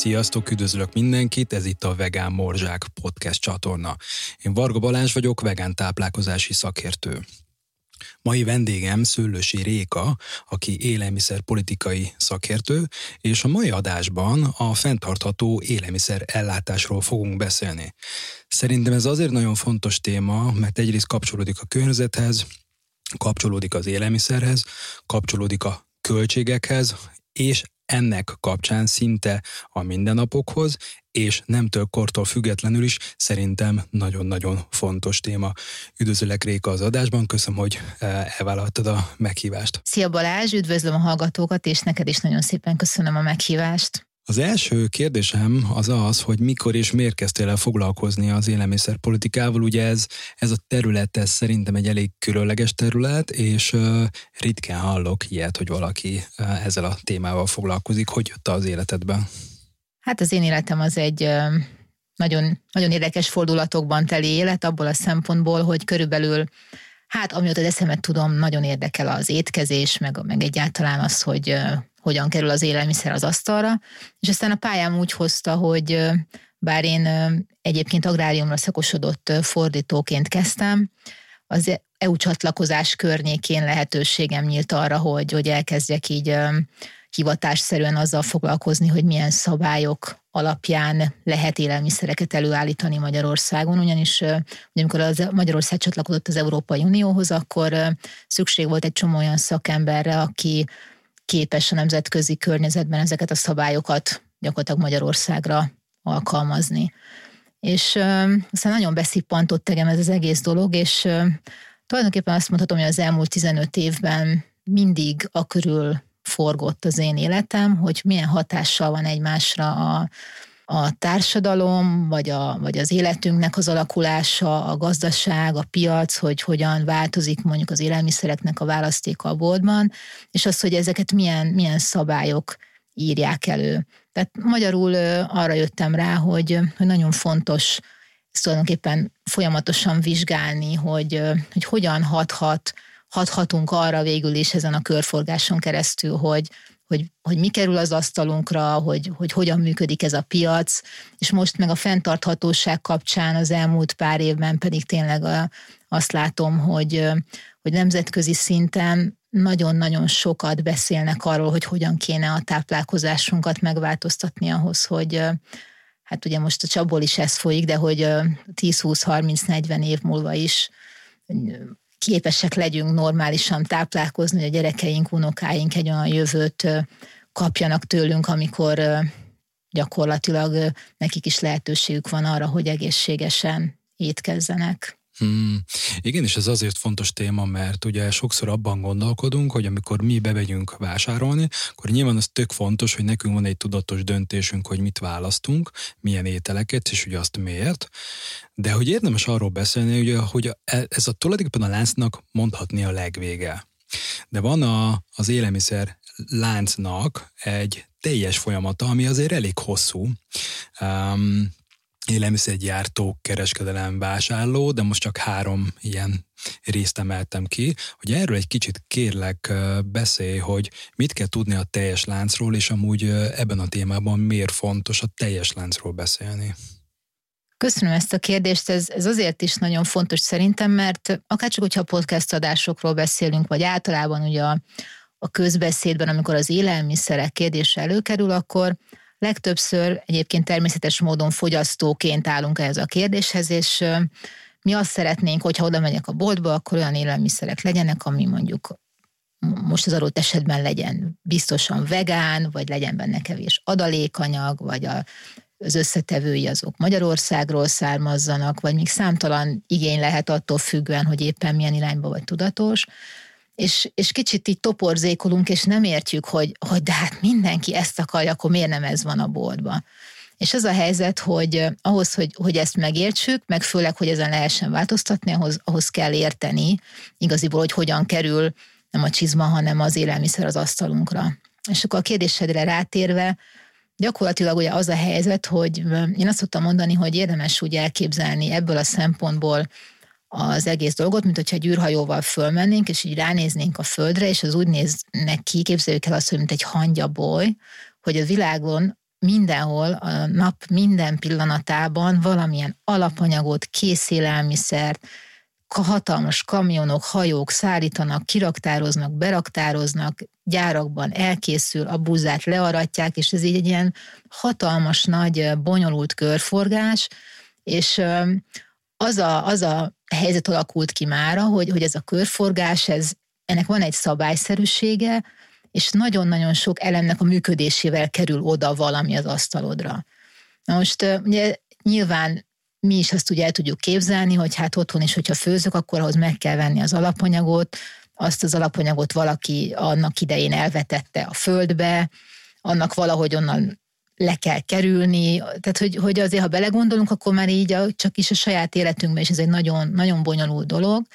Sziasztok, üdvözlök mindenkit, ez itt a Vegán Morzsák podcast csatorna. Én Varga Balázs vagyok, vegán táplálkozási szakértő. Mai vendégem Szőlősi Réka, aki élelmiszerpolitikai szakértő, és a mai adásban a fenntartható élelmiszer ellátásról fogunk beszélni. Szerintem ez azért nagyon fontos téma, mert egyrészt kapcsolódik a környezethez, kapcsolódik az élelmiszerhez, kapcsolódik a költségekhez, és ennek kapcsán szinte a mindennapokhoz, és nemtől kortól függetlenül is szerintem nagyon-nagyon fontos téma. Üdvözöllek Réka az adásban, köszönöm, hogy eh, elvállaltad a meghívást. Szia Balázs, üdvözlöm a hallgatókat, és neked is nagyon szépen köszönöm a meghívást. Az első kérdésem az az, hogy mikor és miért kezdtél el foglalkozni az élelmiszerpolitikával. Ugye ez, ez a terület, ez szerintem egy elég különleges terület, és ritkán hallok ilyet, hogy valaki ezzel a témával foglalkozik. Hogy jött az életedben? Hát az én életem az egy nagyon, nagyon érdekes fordulatokban teli élet, abból a szempontból, hogy körülbelül Hát, amióta eszemet tudom, nagyon érdekel az étkezés, meg, meg egyáltalán az, hogy hogyan kerül az élelmiszer az asztalra, és aztán a pályám úgy hozta, hogy bár én egyébként agráriumra szakosodott fordítóként kezdtem, az EU csatlakozás környékén lehetőségem nyílt arra, hogy, hogy elkezdjek így hivatásszerűen azzal foglalkozni, hogy milyen szabályok alapján lehet élelmiszereket előállítani Magyarországon, ugyanis amikor az Magyarország csatlakozott az Európai Unióhoz, akkor szükség volt egy csomó olyan szakemberre, aki képes a nemzetközi környezetben ezeket a szabályokat gyakorlatilag Magyarországra alkalmazni. És uh, aztán nagyon beszippantott tegem ez az egész dolog, és uh, tulajdonképpen azt mondhatom, hogy az elmúlt 15 évben mindig a körül forgott az én életem, hogy milyen hatással van egymásra a, a társadalom, vagy, a, vagy az életünknek az alakulása, a gazdaság, a piac, hogy hogyan változik mondjuk az élelmiszereknek a választéka a boltban, és az, hogy ezeket milyen, milyen szabályok írják elő. Tehát magyarul arra jöttem rá, hogy, nagyon fontos ezt tulajdonképpen folyamatosan vizsgálni, hogy, hogy hogyan hathat, hathatunk arra végül is ezen a körforgáson keresztül, hogy, hogy, hogy mi kerül az asztalunkra, hogy, hogy hogyan működik ez a piac, és most meg a fenntarthatóság kapcsán az elmúlt pár évben pedig tényleg a, azt látom, hogy, hogy nemzetközi szinten nagyon-nagyon sokat beszélnek arról, hogy hogyan kéne a táplálkozásunkat megváltoztatni ahhoz, hogy hát ugye most a csapból is ez folyik, de hogy 10-20-30-40 év múlva is képesek legyünk normálisan táplálkozni, hogy a gyerekeink, unokáink egy olyan jövőt kapjanak tőlünk, amikor gyakorlatilag nekik is lehetőségük van arra, hogy egészségesen étkezzenek. Hmm. Igen, és ez azért fontos téma, mert ugye sokszor abban gondolkodunk, hogy amikor mi bemegyünk vásárolni, akkor nyilván az tök fontos, hogy nekünk van egy tudatos döntésünk, hogy mit választunk, milyen ételeket, és ugye azt miért. De hogy érdemes arról beszélni, ugye, hogy e, ez a tulajdonképpen a láncnak mondhatni a legvége. De van a, az élelmiszer láncnak egy teljes folyamata, ami azért elég hosszú. Um, élelmiszergyártó, kereskedelem, vásárló, de most csak három ilyen részt emeltem ki, hogy erről egy kicsit kérlek beszélj, hogy mit kell tudni a teljes láncról, és amúgy ebben a témában miért fontos a teljes láncról beszélni. Köszönöm ezt a kérdést, ez, ez azért is nagyon fontos szerintem, mert akárcsak, hogyha podcast adásokról beszélünk, vagy általában ugye a, a közbeszédben, amikor az élelmiszerek kérdése előkerül, akkor Legtöbbször egyébként természetes módon fogyasztóként állunk ehhez a kérdéshez, és mi azt szeretnénk, hogyha oda megyek a boltba, akkor olyan élelmiszerek legyenek, ami mondjuk most az adott esetben legyen biztosan vegán, vagy legyen benne kevés adalékanyag, vagy a, az összetevői azok Magyarországról származzanak, vagy még számtalan igény lehet attól függően, hogy éppen milyen irányba vagy tudatos és, és kicsit így toporzékolunk, és nem értjük, hogy, hogy de hát mindenki ezt akarja, akkor miért nem ez van a boltban. És az a helyzet, hogy ahhoz, hogy, hogy ezt megértsük, meg főleg, hogy ezen lehessen változtatni, ahhoz, ahhoz kell érteni igaziból, hogy hogyan kerül nem a csizma, hanem az élelmiszer az asztalunkra. És akkor a kérdésedre rátérve, gyakorlatilag ugye az a helyzet, hogy én azt szoktam mondani, hogy érdemes úgy elképzelni ebből a szempontból az egész dolgot, mint hogyha egy űrhajóval fölmennénk, és így ránéznénk a földre, és az úgy néznek ki, képzeljük el azt, hogy mint egy hangyaboly, hogy a világon mindenhol, a nap minden pillanatában valamilyen alapanyagot, készélelmiszert, hatalmas kamionok, hajók szállítanak, kiraktároznak, beraktároznak, gyárakban elkészül, a búzát learatják, és ez így egy ilyen hatalmas, nagy, bonyolult körforgás, és az a, az a helyzet alakult ki mára, hogy, hogy ez a körforgás, ez, ennek van egy szabályszerűsége, és nagyon-nagyon sok elemnek a működésével kerül oda valami az asztalodra. Na most ugye nyilván mi is azt ugye el tudjuk képzelni, hogy hát otthon is, hogyha főzök, akkor ahhoz meg kell venni az alapanyagot, azt az alapanyagot valaki annak idején elvetette a földbe, annak valahogy onnan le kell kerülni, tehát hogy, hogy azért, ha belegondolunk, akkor már így a, csak is a saját életünkben is ez egy nagyon, nagyon bonyolult dolog,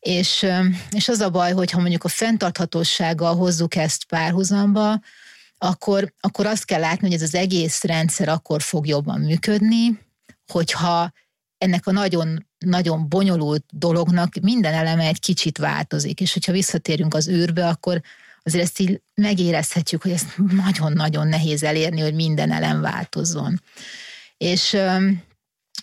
és, és az a baj, hogy ha mondjuk a fenntarthatósággal hozzuk ezt párhuzamba, akkor, akkor azt kell látni, hogy ez az egész rendszer akkor fog jobban működni, hogyha ennek a nagyon, nagyon bonyolult dolognak minden eleme egy kicsit változik, és hogyha visszatérünk az űrbe, akkor azért ezt így megérezhetjük, hogy ezt nagyon-nagyon nehéz elérni, hogy minden elem változzon. És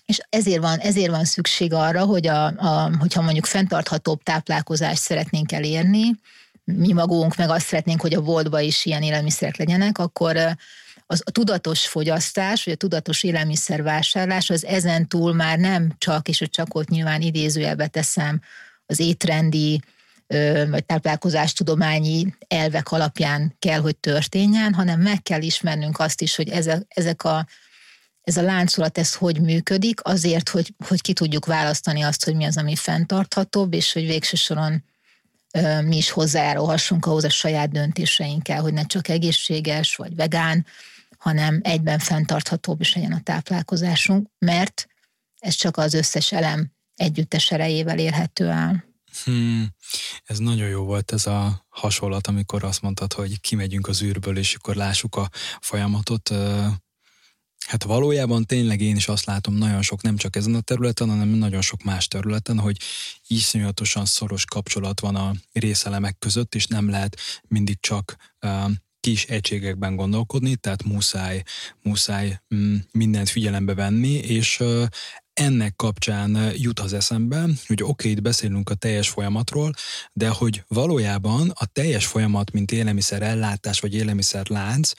és ezért van, ezért van szükség arra, hogy a, a, hogyha mondjuk fenntarthatóbb táplálkozást szeretnénk elérni, mi magunk meg azt szeretnénk, hogy a boltba is ilyen élelmiszerek legyenek, akkor az a tudatos fogyasztás, vagy a tudatos élelmiszervásárlás az ezen túl már nem csak, és csak ott nyilván idézőjelbe teszem, az étrendi vagy táplálkozástudományi elvek alapján kell, hogy történjen, hanem meg kell ismernünk azt is, hogy ezek, ezek a ez a láncolat, ez hogy működik, azért, hogy, hogy ki tudjuk választani azt, hogy mi az, ami fenntarthatóbb, és hogy végső soron mi is hozzájárulhassunk ahhoz a saját döntéseinkkel, hogy ne csak egészséges vagy vegán, hanem egyben fenntarthatóbb is legyen a táplálkozásunk, mert ez csak az összes elem együttes erejével érhető el. Hmm, ez nagyon jó volt ez a hasonlat, amikor azt mondtad, hogy kimegyünk az űrből, és akkor lássuk a folyamatot. Hát valójában tényleg én is azt látom nagyon sok, nem csak ezen a területen, hanem nagyon sok más területen, hogy iszonyatosan szoros kapcsolat van a részelemek között, és nem lehet mindig csak kis egységekben gondolkodni, tehát muszáj, muszáj mm, mindent figyelembe venni, és ennek kapcsán jut az eszembe, hogy oké, okay, itt beszélünk a teljes folyamatról, de hogy valójában a teljes folyamat, mint élelmiszer ellátás vagy élelmiszer lánc,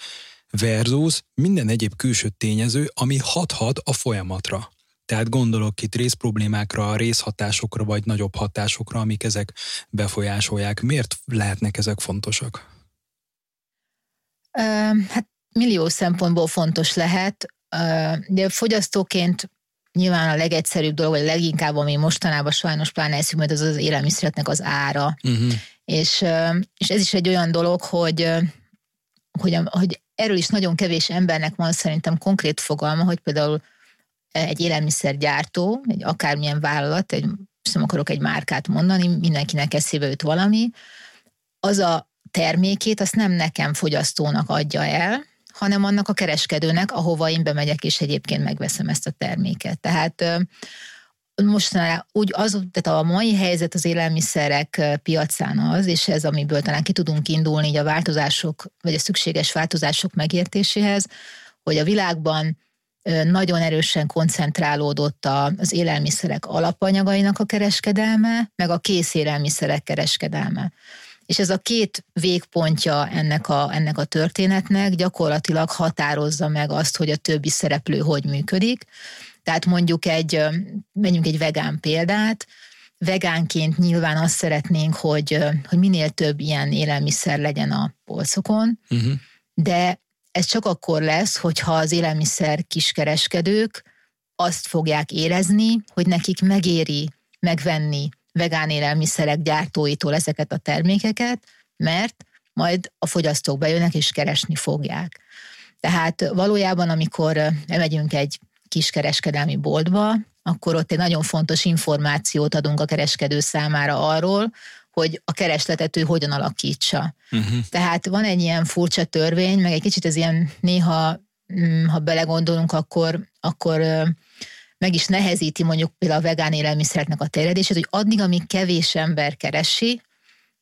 versus minden egyéb külső tényező, ami hathat a folyamatra. Tehát gondolok itt részproblémákra, részhatásokra, vagy nagyobb hatásokra, amik ezek befolyásolják. Miért lehetnek ezek fontosak? Hát millió szempontból fontos lehet. De fogyasztóként nyilván a legegyszerűbb dolog, vagy leginkább, ami mostanában sajnos pláne eszünk, az az élelmiszeretnek az ára. Uh-huh. És, és ez is egy olyan dolog, hogy, hogy, hogy erről is nagyon kevés embernek van szerintem konkrét fogalma, hogy például egy élelmiszergyártó, egy akármilyen vállalat, egy, nem akarok egy márkát mondani, mindenkinek eszébe jut valami, az a termékét azt nem nekem fogyasztónak adja el, hanem annak a kereskedőnek, ahova én bemegyek, és egyébként megveszem ezt a terméket. Tehát mostanában úgy az, tehát a mai helyzet az élelmiszerek piacán az, és ez, amiből talán ki tudunk indulni így a változások, vagy a szükséges változások megértéséhez, hogy a világban nagyon erősen koncentrálódott az élelmiszerek alapanyagainak a kereskedelme, meg a kész élelmiszerek kereskedelme. És ez a két végpontja ennek a, ennek a történetnek gyakorlatilag határozza meg azt, hogy a többi szereplő hogy működik. Tehát mondjuk egy, menjünk egy vegán példát, vegánként nyilván azt szeretnénk, hogy, hogy minél több ilyen élelmiszer legyen a polcokon, uh-huh. de ez csak akkor lesz, hogyha az élelmiszer kiskereskedők azt fogják érezni, hogy nekik megéri megvenni vegán élelmiszerek gyártóitól ezeket a termékeket, mert majd a fogyasztók bejönnek és keresni fogják. Tehát valójában, amikor elmegyünk egy kiskereskedelmi boltba, akkor ott egy nagyon fontos információt adunk a kereskedő számára arról, hogy a keresletet ő hogyan alakítsa. Uh-huh. Tehát van egy ilyen furcsa törvény, meg egy kicsit ez ilyen néha, mm, ha belegondolunk, akkor, akkor meg is nehezíti mondjuk például a vegán élelmiszereknek a terjedését, hogy addig, amíg kevés ember keresi,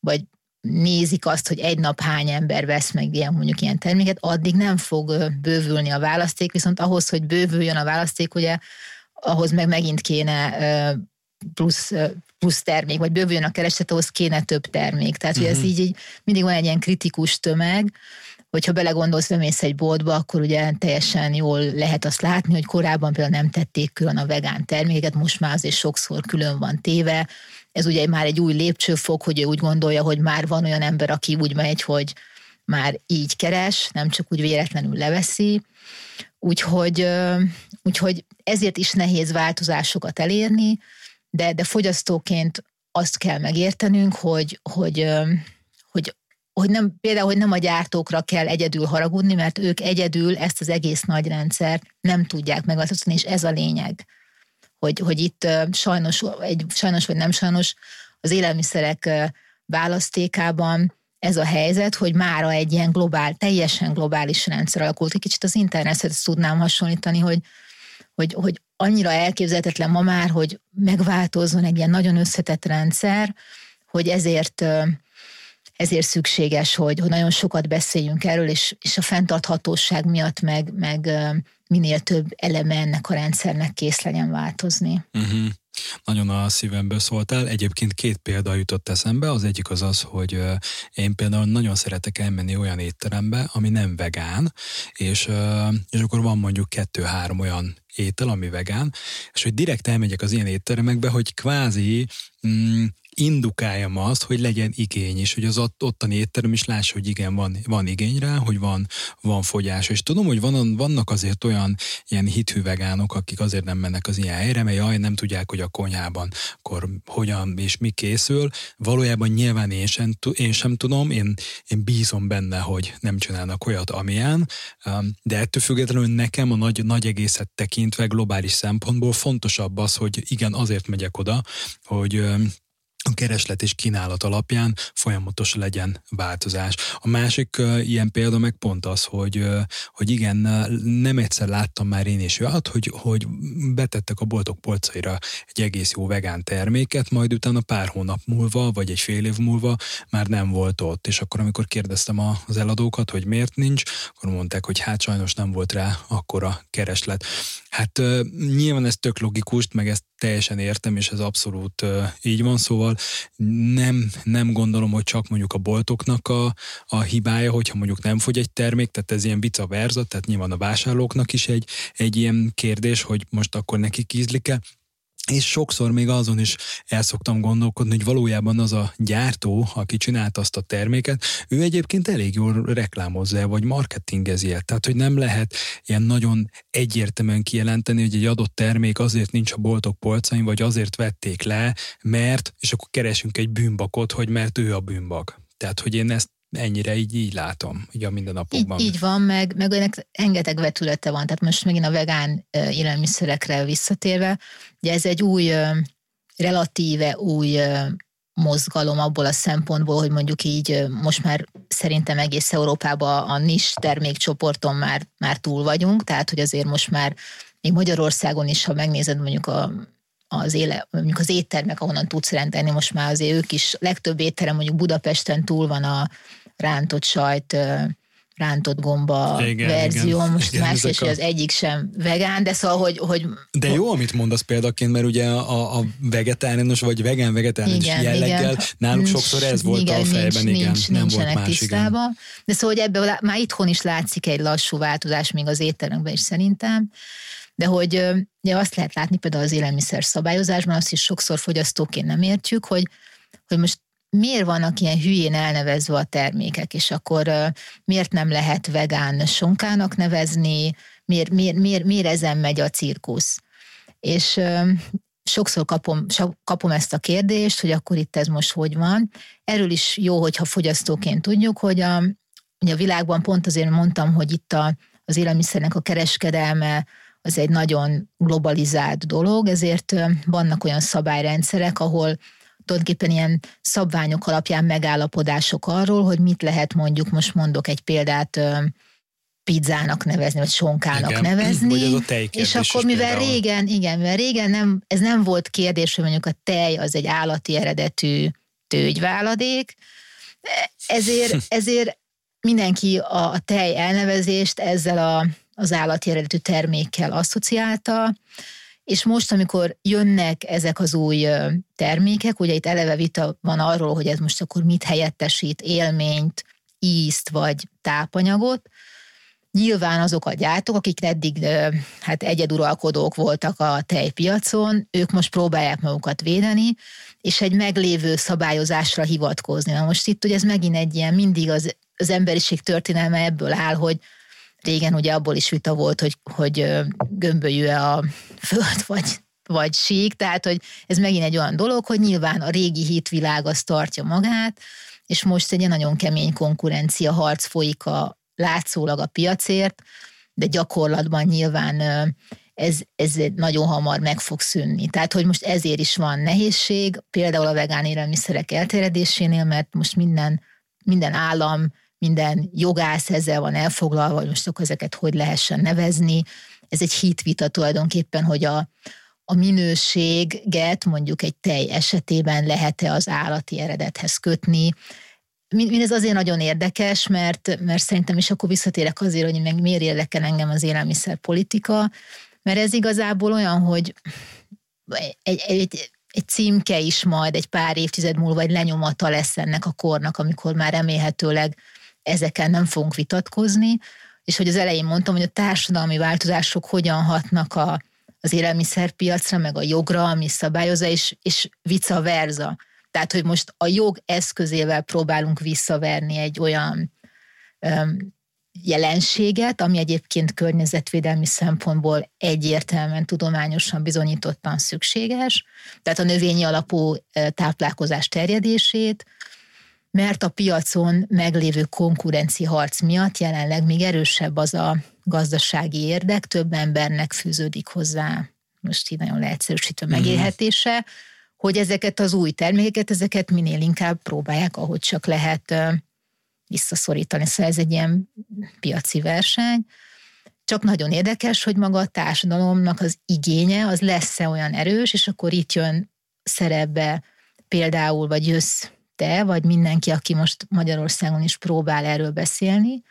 vagy nézik azt, hogy egy nap hány ember vesz meg ilyen, mondjuk ilyen terméket, addig nem fog bővülni a választék, viszont ahhoz, hogy bővüljön a választék, ugye ahhoz meg megint kéne plusz, plusz termék, vagy bővüljön a kereslet, ahhoz kéne több termék. Tehát, uh-huh. hogy ez mhm. így, így mindig van egy ilyen kritikus tömeg, hogyha belegondolsz, bemész egy boltba, akkor ugye teljesen jól lehet azt látni, hogy korábban például nem tették külön a vegán terméket, most már azért sokszor külön van téve. Ez ugye már egy új lépcsőfok, hogy ő úgy gondolja, hogy már van olyan ember, aki úgy megy, hogy már így keres, nem csak úgy véletlenül leveszi. Úgyhogy, úgyhogy ezért is nehéz változásokat elérni, de, de fogyasztóként azt kell megértenünk, hogy, hogy, hogy nem, például, hogy nem a gyártókra kell egyedül haragudni, mert ők egyedül ezt az egész nagy rendszert nem tudják megváltoztatni, és ez a lényeg. Hogy, hogy itt sajnos, egy, sajnos vagy nem sajnos, az élelmiszerek választékában ez a helyzet, hogy mára egy ilyen globál, teljesen globális rendszer alakult. Egy kicsit az internethez tudnám hasonlítani, hogy, hogy, hogy annyira elképzelhetetlen ma már, hogy megváltozzon egy ilyen nagyon összetett rendszer, hogy ezért ezért szükséges, hogy, hogy nagyon sokat beszéljünk erről, és, és a fenntarthatóság miatt meg, meg minél több eleme ennek a rendszernek kész legyen változni. Uh-huh. Nagyon a szívemből szóltál. Egyébként két példa jutott eszembe. Az egyik az az, hogy én például nagyon szeretek elmenni olyan étterembe, ami nem vegán, és, és akkor van mondjuk kettő-három olyan étel, ami vegán, és hogy direkt elmegyek az ilyen étteremekbe, hogy kvázi mm, indukáljam azt, hogy legyen igény, és hogy az ott, ottani étterem is lássa, hogy igen, van, van igény rá, hogy van, van fogyás. És tudom, hogy van, vannak azért olyan ilyen hithű vegánok, akik azért nem mennek az ilyen helyre, mert jaj, nem tudják, hogy a konyhában akkor hogyan és mi készül. Valójában nyilván én sem, én sem tudom, én, én bízom benne, hogy nem csinálnak olyat, amilyen, um, de ettől függetlenül nekem a nagy, nagy egészet tekintve globális szempontból fontosabb az, hogy igen, azért megyek oda, hogy um, a kereslet és kínálat alapján folyamatos legyen változás. A másik ilyen példa meg pont az, hogy, hogy igen, nem egyszer láttam már én is olyat, hogy, hogy betettek a boltok polcaira egy egész jó vegán terméket, majd utána pár hónap múlva, vagy egy fél év múlva már nem volt ott. És akkor, amikor kérdeztem az eladókat, hogy miért nincs, akkor mondták, hogy hát sajnos nem volt rá akkora kereslet. Hát nyilván ez tök logikus, meg ezt teljesen értem, és ez abszolút így van, szóval nem, nem gondolom, hogy csak mondjuk a boltoknak a, a hibája, hogyha mondjuk nem fogy egy termék, tehát ez ilyen vice versa, tehát nyilván a vásárlóknak is egy, egy ilyen kérdés, hogy most akkor nekik ízlik-e, és sokszor még azon is el szoktam gondolkodni, hogy valójában az a gyártó, aki csinálta azt a terméket, ő egyébként elég jól reklámozza vagy marketingezi el. Tehát, hogy nem lehet ilyen nagyon egyértelműen kijelenteni, hogy egy adott termék azért nincs a boltok polcain, vagy azért vették le, mert, és akkor keresünk egy bűnbakot, hogy mert ő a bűnbak. Tehát, hogy én ezt ennyire így, így látom, így a mindennapokban. Így, így van, meg, meg ennek rengeteg vetülete van, tehát most megint a vegán élelmiszerekre visszatérve, ugye ez egy új, relatíve új mozgalom abból a szempontból, hogy mondjuk így most már szerintem egész Európában a nis termékcsoporton már, már túl vagyunk, tehát hogy azért most már még Magyarországon is, ha megnézed mondjuk a az, éle, mondjuk az éttermek, ahonnan tudsz rendelni, most már azért ők is, legtöbb étterem mondjuk Budapesten túl van a rántott sajt, rántott gomba igen, verzió, igen, most igen, más, és a... az egyik sem vegán, de szóval, hogy... hogy de jó, amit mondasz példaként, mert ugye a, a vegetáriánus vagy vegán vegetáriánus jelleggel igen, náluk sokszor ez volt igen, a fejben, nincs, igen, nincs, nem volt más, tisztába. igen. De szóval, hogy ebből már itthon is látszik egy lassú változás, még az étteremben is szerintem, de hogy ugye azt lehet látni például az élelmiszer szabályozásban, azt is sokszor fogyasztóként nem értjük, hogy, hogy most miért vannak ilyen hülyén elnevezve a termékek, és akkor miért nem lehet vegán sonkának nevezni, miért, miért, miért, miért ezen megy a cirkusz. És sokszor kapom, kapom ezt a kérdést, hogy akkor itt ez most hogy van. Erről is jó, hogyha fogyasztóként tudjuk, hogy a, a világban pont azért mondtam, hogy itt a, az élelmiszernek a kereskedelme az egy nagyon globalizált dolog, ezért vannak olyan szabályrendszerek, ahol tulajdonképpen ilyen szabványok alapján megállapodások arról, hogy mit lehet mondjuk, most mondok egy példát, pizzának nevezni, vagy sonkának igen. nevezni. Vagy az a és akkor mivel például. régen, igen, mivel régen nem, ez nem volt kérdés, hogy mondjuk a tej az egy állati eredetű tőgyváladék, Ezért, ezért mindenki a, a tej elnevezést ezzel a, az állati eredetű termékkel asszociálta, és most, amikor jönnek ezek az új termékek, ugye itt eleve vita van arról, hogy ez most akkor mit helyettesít, élményt, ízt vagy tápanyagot, Nyilván azok a gyártók, akik eddig hát egyeduralkodók voltak a tejpiacon, ők most próbálják magukat védeni, és egy meglévő szabályozásra hivatkozni. Na most itt ugye ez megint egy ilyen, mindig az, az emberiség történelme ebből áll, hogy régen ugye abból is vita volt, hogy, hogy gömbölyű-e a föld, vagy, vagy sík, tehát hogy ez megint egy olyan dolog, hogy nyilván a régi hitvilág az tartja magát, és most egy nagyon kemény konkurencia harc folyik a, látszólag a piacért, de gyakorlatban nyilván ez, ez nagyon hamar meg fog szűnni. Tehát, hogy most ezért is van nehézség, például a vegán élelmiszerek elterjedésénél, mert most minden, minden állam, minden jogász ezzel van elfoglalva, hogy most akkor ezeket hogy lehessen nevezni. Ez egy hitvita tulajdonképpen, hogy a, a minőséget mondjuk egy tej esetében lehet-e az állati eredethez kötni, Mindez azért nagyon érdekes, mert, mert szerintem is akkor visszatérek azért, hogy meg miért érdekel engem az élelmiszerpolitika, mert ez igazából olyan, hogy egy, egy, egy címke is majd egy pár évtized múlva egy lenyomata lesz ennek a kornak, amikor már remélhetőleg ezeken nem fogunk vitatkozni, és hogy az elején mondtam, hogy a társadalmi változások hogyan hatnak a, az élelmiszerpiacra, meg a jogra, ami szabályozza, és, és vice versa. Tehát, hogy most a jog eszközével próbálunk visszaverni egy olyan öm, jelenséget, ami egyébként környezetvédelmi szempontból egyértelműen tudományosan bizonyítottan szükséges, tehát a növényi alapú táplálkozás terjedését, mert a piacon meglévő konkurenci harc miatt jelenleg még erősebb az a gazdasági érdek, több embernek fűződik hozzá, most így nagyon leegyszerűsítve mhm. megélhetése, hogy ezeket az új termékeket, ezeket minél inkább próbálják, ahogy csak lehet visszaszorítani. Szóval ez egy ilyen piaci verseny. Csak nagyon érdekes, hogy maga a társadalomnak az igénye az lesz-e olyan erős, és akkor itt jön szerepbe például, vagy jössz te, vagy mindenki, aki most Magyarországon is próbál erről beszélni,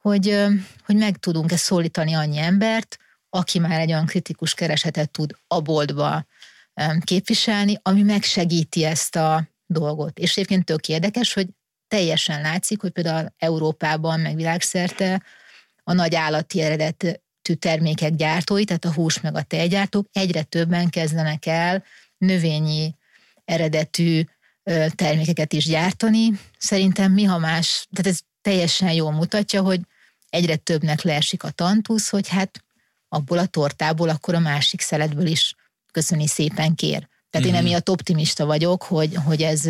hogy, hogy meg tudunk-e szólítani annyi embert, aki már egy olyan kritikus keresetet tud a boltba képviselni, ami megsegíti ezt a dolgot. És egyébként tök érdekes, hogy teljesen látszik, hogy például Európában, meg világszerte a nagy állati eredetű termékek gyártói, tehát a hús meg a tejgyártók egyre többen kezdenek el növényi eredetű termékeket is gyártani. Szerintem mi ha más, tehát ez teljesen jól mutatja, hogy egyre többnek leesik a tantusz, hogy hát abból a tortából akkor a másik szeletből is köszöni szépen kér. Tehát mm-hmm. én mhm. emiatt optimista vagyok, hogy, hogy ez,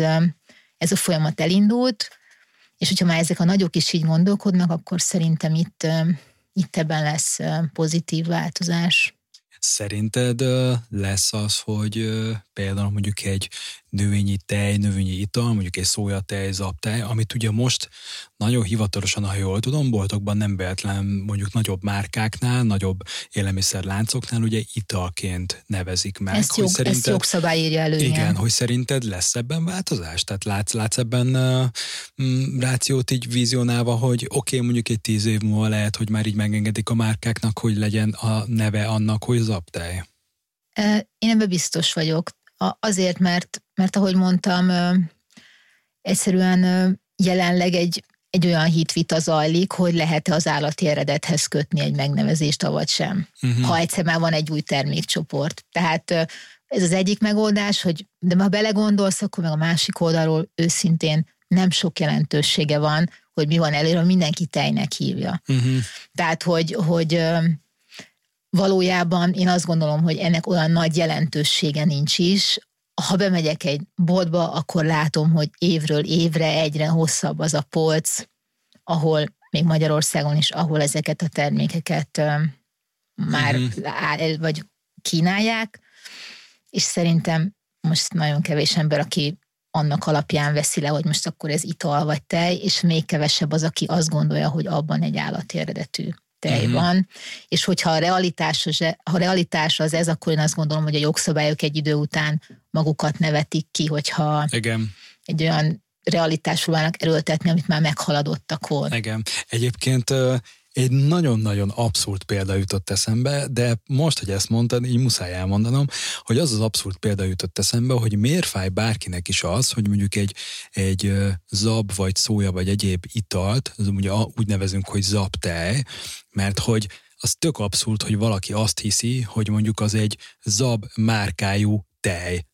ez a folyamat elindult, és hogyha már ezek a nagyok is így gondolkodnak, akkor szerintem itt, itt ebben lesz pozitív változás. Szerinted lesz az, hogy például mondjuk egy növényi tej, növényi ital, mondjuk egy szójatej, zaptej, amit ugye most nagyon hivatalosan, ha jól tudom, boltokban nem véletlen mondjuk nagyobb márkáknál, nagyobb élelmiszerláncoknál ugye italként nevezik meg. Ezt, hogy jog, szerinted, ezt jogszabály írja elő. Igen, hogy szerinted lesz ebben változás? Tehát látsz, látsz ebben uh, rációt így vizionálva, hogy oké, okay, mondjuk egy tíz év múlva lehet, hogy már így megengedik a márkáknak, hogy legyen a neve annak, hogy zaptej? Én ebben biztos vagyok. Azért, mert, mert ahogy mondtam, egyszerűen jelenleg egy, egy olyan hitvita zajlik, hogy lehet-e az állati eredethez kötni egy megnevezést, avagy sem. Uh-huh. Ha egyszer már van egy új termékcsoport. Tehát ez az egyik megoldás, hogy de ha belegondolsz, akkor meg a másik oldalról őszintén nem sok jelentősége van, hogy mi van előre, mindenki tejnek hívja. Uh-huh. Tehát, hogy, hogy valójában én azt gondolom, hogy ennek olyan nagy jelentősége nincs is. Ha bemegyek egy boltba, akkor látom, hogy évről évre egyre hosszabb az a polc, ahol még Magyarországon is, ahol ezeket a termékeket már uh-huh. vagy kínálják, és szerintem most nagyon kevés ember, aki annak alapján veszi le, hogy most akkor ez ital vagy tej, és még kevesebb az, aki azt gondolja, hogy abban egy állati eredetű tej uh-huh. van, és hogyha a realitás, az, ha a realitás az ez, akkor én azt gondolom, hogy a jogszabályok egy idő után magukat nevetik ki, hogyha Igen. egy olyan realitásulvának erőltetni, amit már meghaladottak volna. Igen. Egyébként egy nagyon-nagyon abszurd példa jutott eszembe, de most, hogy ezt mondtad, így muszáj elmondanom, hogy az az abszurd példa jutott eszembe, hogy miért fáj bárkinek is az, hogy mondjuk egy, egy zab, vagy szója, vagy egyéb italt, az ugye úgy nevezünk, hogy zabtej, mert hogy az tök abszurd, hogy valaki azt hiszi, hogy mondjuk az egy zab márkájú tej.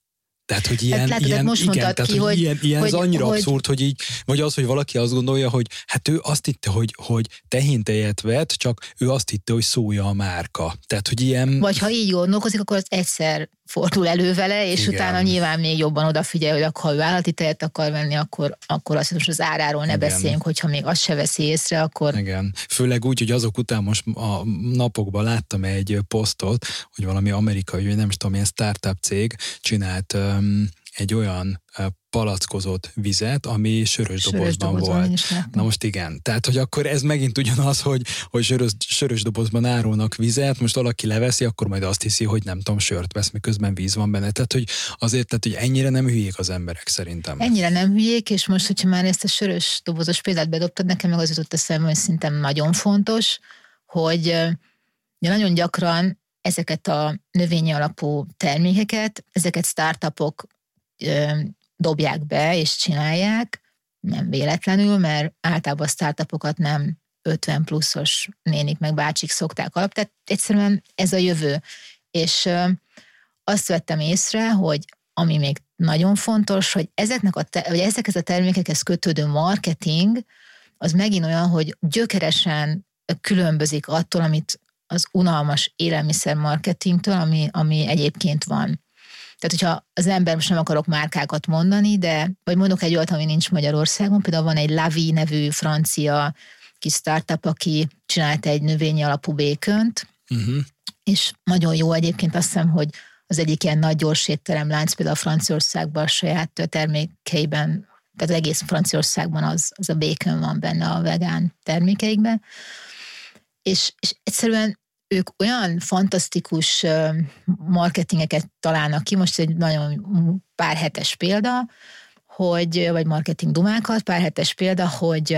Tehát, hogy ilyen, hát látod, ilyen, most igen, tehát, ki, hogy, ilyen, ilyen hogy, az annyira hogy, abszurd, hogy így, vagy az, hogy valaki azt gondolja, hogy hát ő azt hitte, hogy, hogy tehintejet vett, csak ő azt hitte, hogy szója a márka. Tehát, hogy ilyen... Vagy ha így gondolkozik, akkor az egyszer fordul elő vele, és Igen. utána nyilván még jobban odafigyel, hogy ha ő állati tejet akar venni, akkor, akkor azt most az áráról ne Igen. beszéljünk, hogyha még azt se veszi észre, akkor... Igen. Főleg úgy, hogy azok után most a napokban láttam egy posztot, hogy valami amerikai, vagy nem is tudom, ilyen startup cég csinált um, egy olyan palackozott vizet, ami sörös, sörös dobozban volt. Na most igen. Tehát, hogy akkor ez megint ugyanaz, hogy, hogy sörös, sörös dobozban árulnak vizet, most valaki leveszi, akkor majd azt hiszi, hogy nem tudom, sört vesz, miközben víz van benne. Tehát, hogy azért, tehát, hogy ennyire nem hülyék az emberek szerintem. Ennyire nem hülyék, és most, hogyha már ezt a sörös dobozos példát bedobtad, nekem meg az jutott eszembe, hogy szerintem nagyon fontos, hogy nagyon gyakran ezeket a növényi alapú termékeket, ezeket startupok dobják be és csinálják, nem véletlenül, mert általában a startupokat nem 50 pluszos nénik meg bácsik szokták alap, tehát egyszerűen ez a jövő. És azt vettem észre, hogy ami még nagyon fontos, hogy ezeknek a te, vagy ezekhez a termékekhez kötődő marketing, az megint olyan, hogy gyökeresen különbözik attól, amit az unalmas élelmiszer marketingtől, ami, ami egyébként van. Tehát, hogyha az ember, most nem akarok márkákat mondani, de vagy mondok egy olyat, ami nincs Magyarországon, például van egy Lavi nevű francia kis startup, aki csinált egy növényi alapú békönt, uh-huh. és nagyon jó egyébként azt hiszem, hogy az egyik ilyen nagy gyors étterem például a Franciaországban a saját termékeiben, tehát az egész Franciaországban az, az a békön van benne a vegán termékeikben. És, és egyszerűen ők olyan fantasztikus marketingeket találnak ki, most egy nagyon pár hetes példa, hogy, vagy marketing dumákat, pár hetes példa, hogy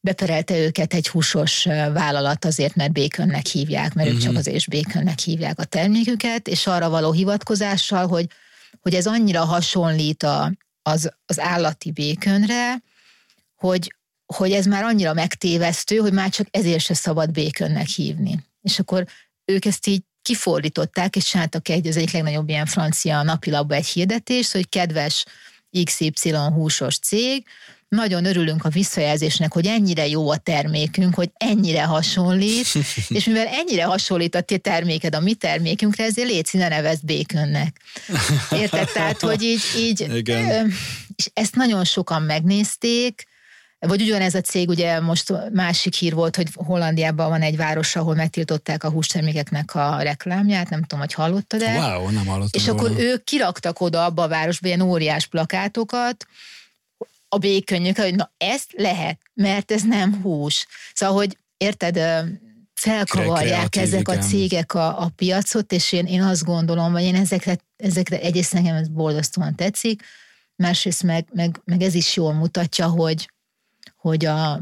beperelte őket egy húsos vállalat azért, mert békönnek hívják, mert uh-huh. ők csak mhm. azért is békönnek hívják a terméküket, és arra való hivatkozással, hogy, hogy ez annyira hasonlít a, az, az állati békönre, hogy, hogy ez már annyira megtévesztő, hogy már csak ezért se szabad békönnek hívni. És akkor ők ezt így kifordították, és csináltak egy, az egyik legnagyobb ilyen francia napilapba egy hirdetést, hogy kedves XY húsos cég, nagyon örülünk a visszajelzésnek, hogy ennyire jó a termékünk, hogy ennyire hasonlít, és mivel ennyire hasonlít a ti terméked a mi termékünkre, ezért légy ne nevezd békönnek. Érted? Tehát, hogy így, így Igen. és ezt nagyon sokan megnézték, vagy ugyanez a cég, ugye most másik hír volt, hogy Hollandiában van egy város, ahol megtiltották a hústermékeknek a reklámját, nem tudom, hogy hallottad-e. Wow, nem hallottam És volna. akkor ők kiraktak oda abba a városba ilyen óriás plakátokat, a békönnyök, hogy na ezt lehet, mert ez nem hús. Szóval, hogy érted, felkavarják ezek a cégek a, a piacot, és én, én azt gondolom, hogy én ezekre, ezekre egyrészt nekem ez borzasztóan tetszik, másrészt meg, meg, meg ez is jól mutatja, hogy, hogy, a,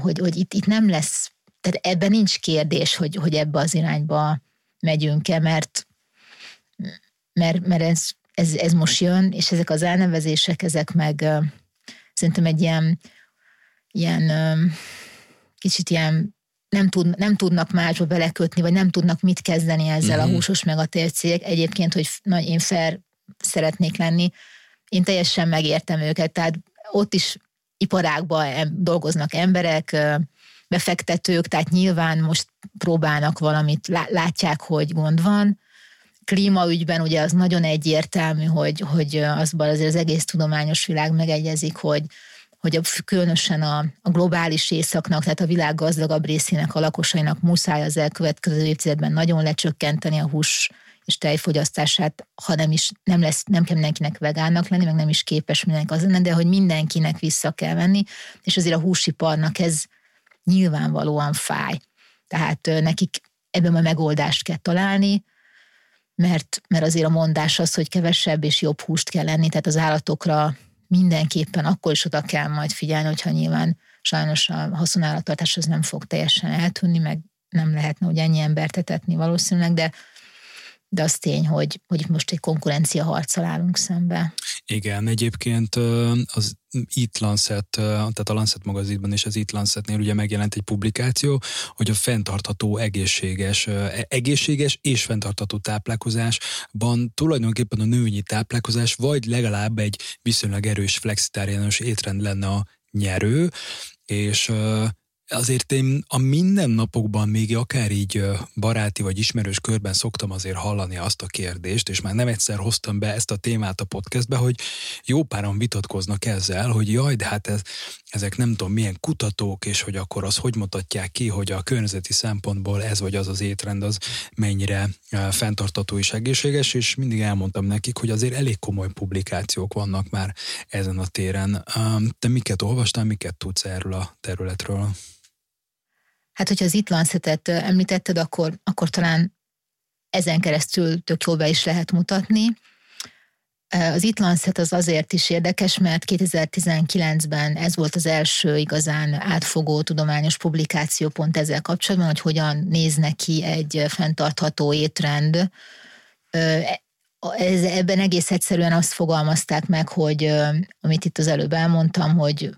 hogy, hogy itt, itt nem lesz, tehát ebben nincs kérdés, hogy, hogy ebbe az irányba megyünk-e, mert, mert, mert ez, ez, ez most jön, és ezek az elnevezések, ezek meg szerintem egy ilyen, ilyen kicsit ilyen nem, tud, nem tudnak másba belekötni, vagy nem tudnak mit kezdeni ezzel mm-hmm. a mhm. húsos meg a tércégek. Egyébként, hogy na, én fair szeretnék lenni, én teljesen megértem őket, tehát ott is iparákban dolgoznak emberek, befektetők, tehát nyilván most próbálnak valamit, látják, hogy gond van. Klímaügyben ugye az nagyon egyértelmű, hogy, hogy azban azért az egész tudományos világ megegyezik, hogy, hogy a, különösen a, a globális északnak, tehát a világ gazdagabb részének a lakosainak muszáj az elkövetkező évtizedben nagyon lecsökkenteni a hús és tejfogyasztását, ha nem is nem lesz, nem kell mindenkinek vegánnak lenni, meg nem is képes mindenki az lenne, de hogy mindenkinek vissza kell venni, és azért a húsiparnak ez nyilvánvalóan fáj. Tehát nekik ebben a megoldást kell találni, mert, mert azért a mondás az, hogy kevesebb és jobb húst kell lenni, tehát az állatokra mindenképpen akkor is oda kell majd figyelni, hogyha nyilván sajnos a haszonállattartás az nem fog teljesen eltűnni, meg nem lehetne ugye ennyi embert etetni valószínűleg, de de az tény, hogy, hogy most egy konkurencia harccal állunk szembe. Igen, egyébként az It Lancet, tehát a Lancet magazinban és az It Lancetnél ugye megjelent egy publikáció, hogy a fenntartható egészséges, e, egészséges és fenntartható táplálkozásban tulajdonképpen a nőnyi táplálkozás vagy legalább egy viszonylag erős flexitáriánus étrend lenne a nyerő, és azért én a mindennapokban még akár így baráti vagy ismerős körben szoktam azért hallani azt a kérdést, és már nem egyszer hoztam be ezt a témát a podcastbe, hogy jó páran vitatkoznak ezzel, hogy jaj, de hát ez, ezek nem tudom milyen kutatók, és hogy akkor az hogy mutatják ki, hogy a környezeti szempontból ez vagy az az étrend az mennyire fenntartató és egészséges, és mindig elmondtam nekik, hogy azért elég komoly publikációk vannak már ezen a téren. Te miket olvastál, miket tudsz erről a területről? Hát, hogyha az itt Lancetet említetted, akkor, akkor talán ezen keresztül tök jól be is lehet mutatni. Az itt Lancet az azért is érdekes, mert 2019-ben ez volt az első igazán átfogó tudományos publikáció pont ezzel kapcsolatban, hogy hogyan néz neki egy fenntartható étrend. Ez, ebben egész egyszerűen azt fogalmazták meg, hogy amit itt az előbb elmondtam, hogy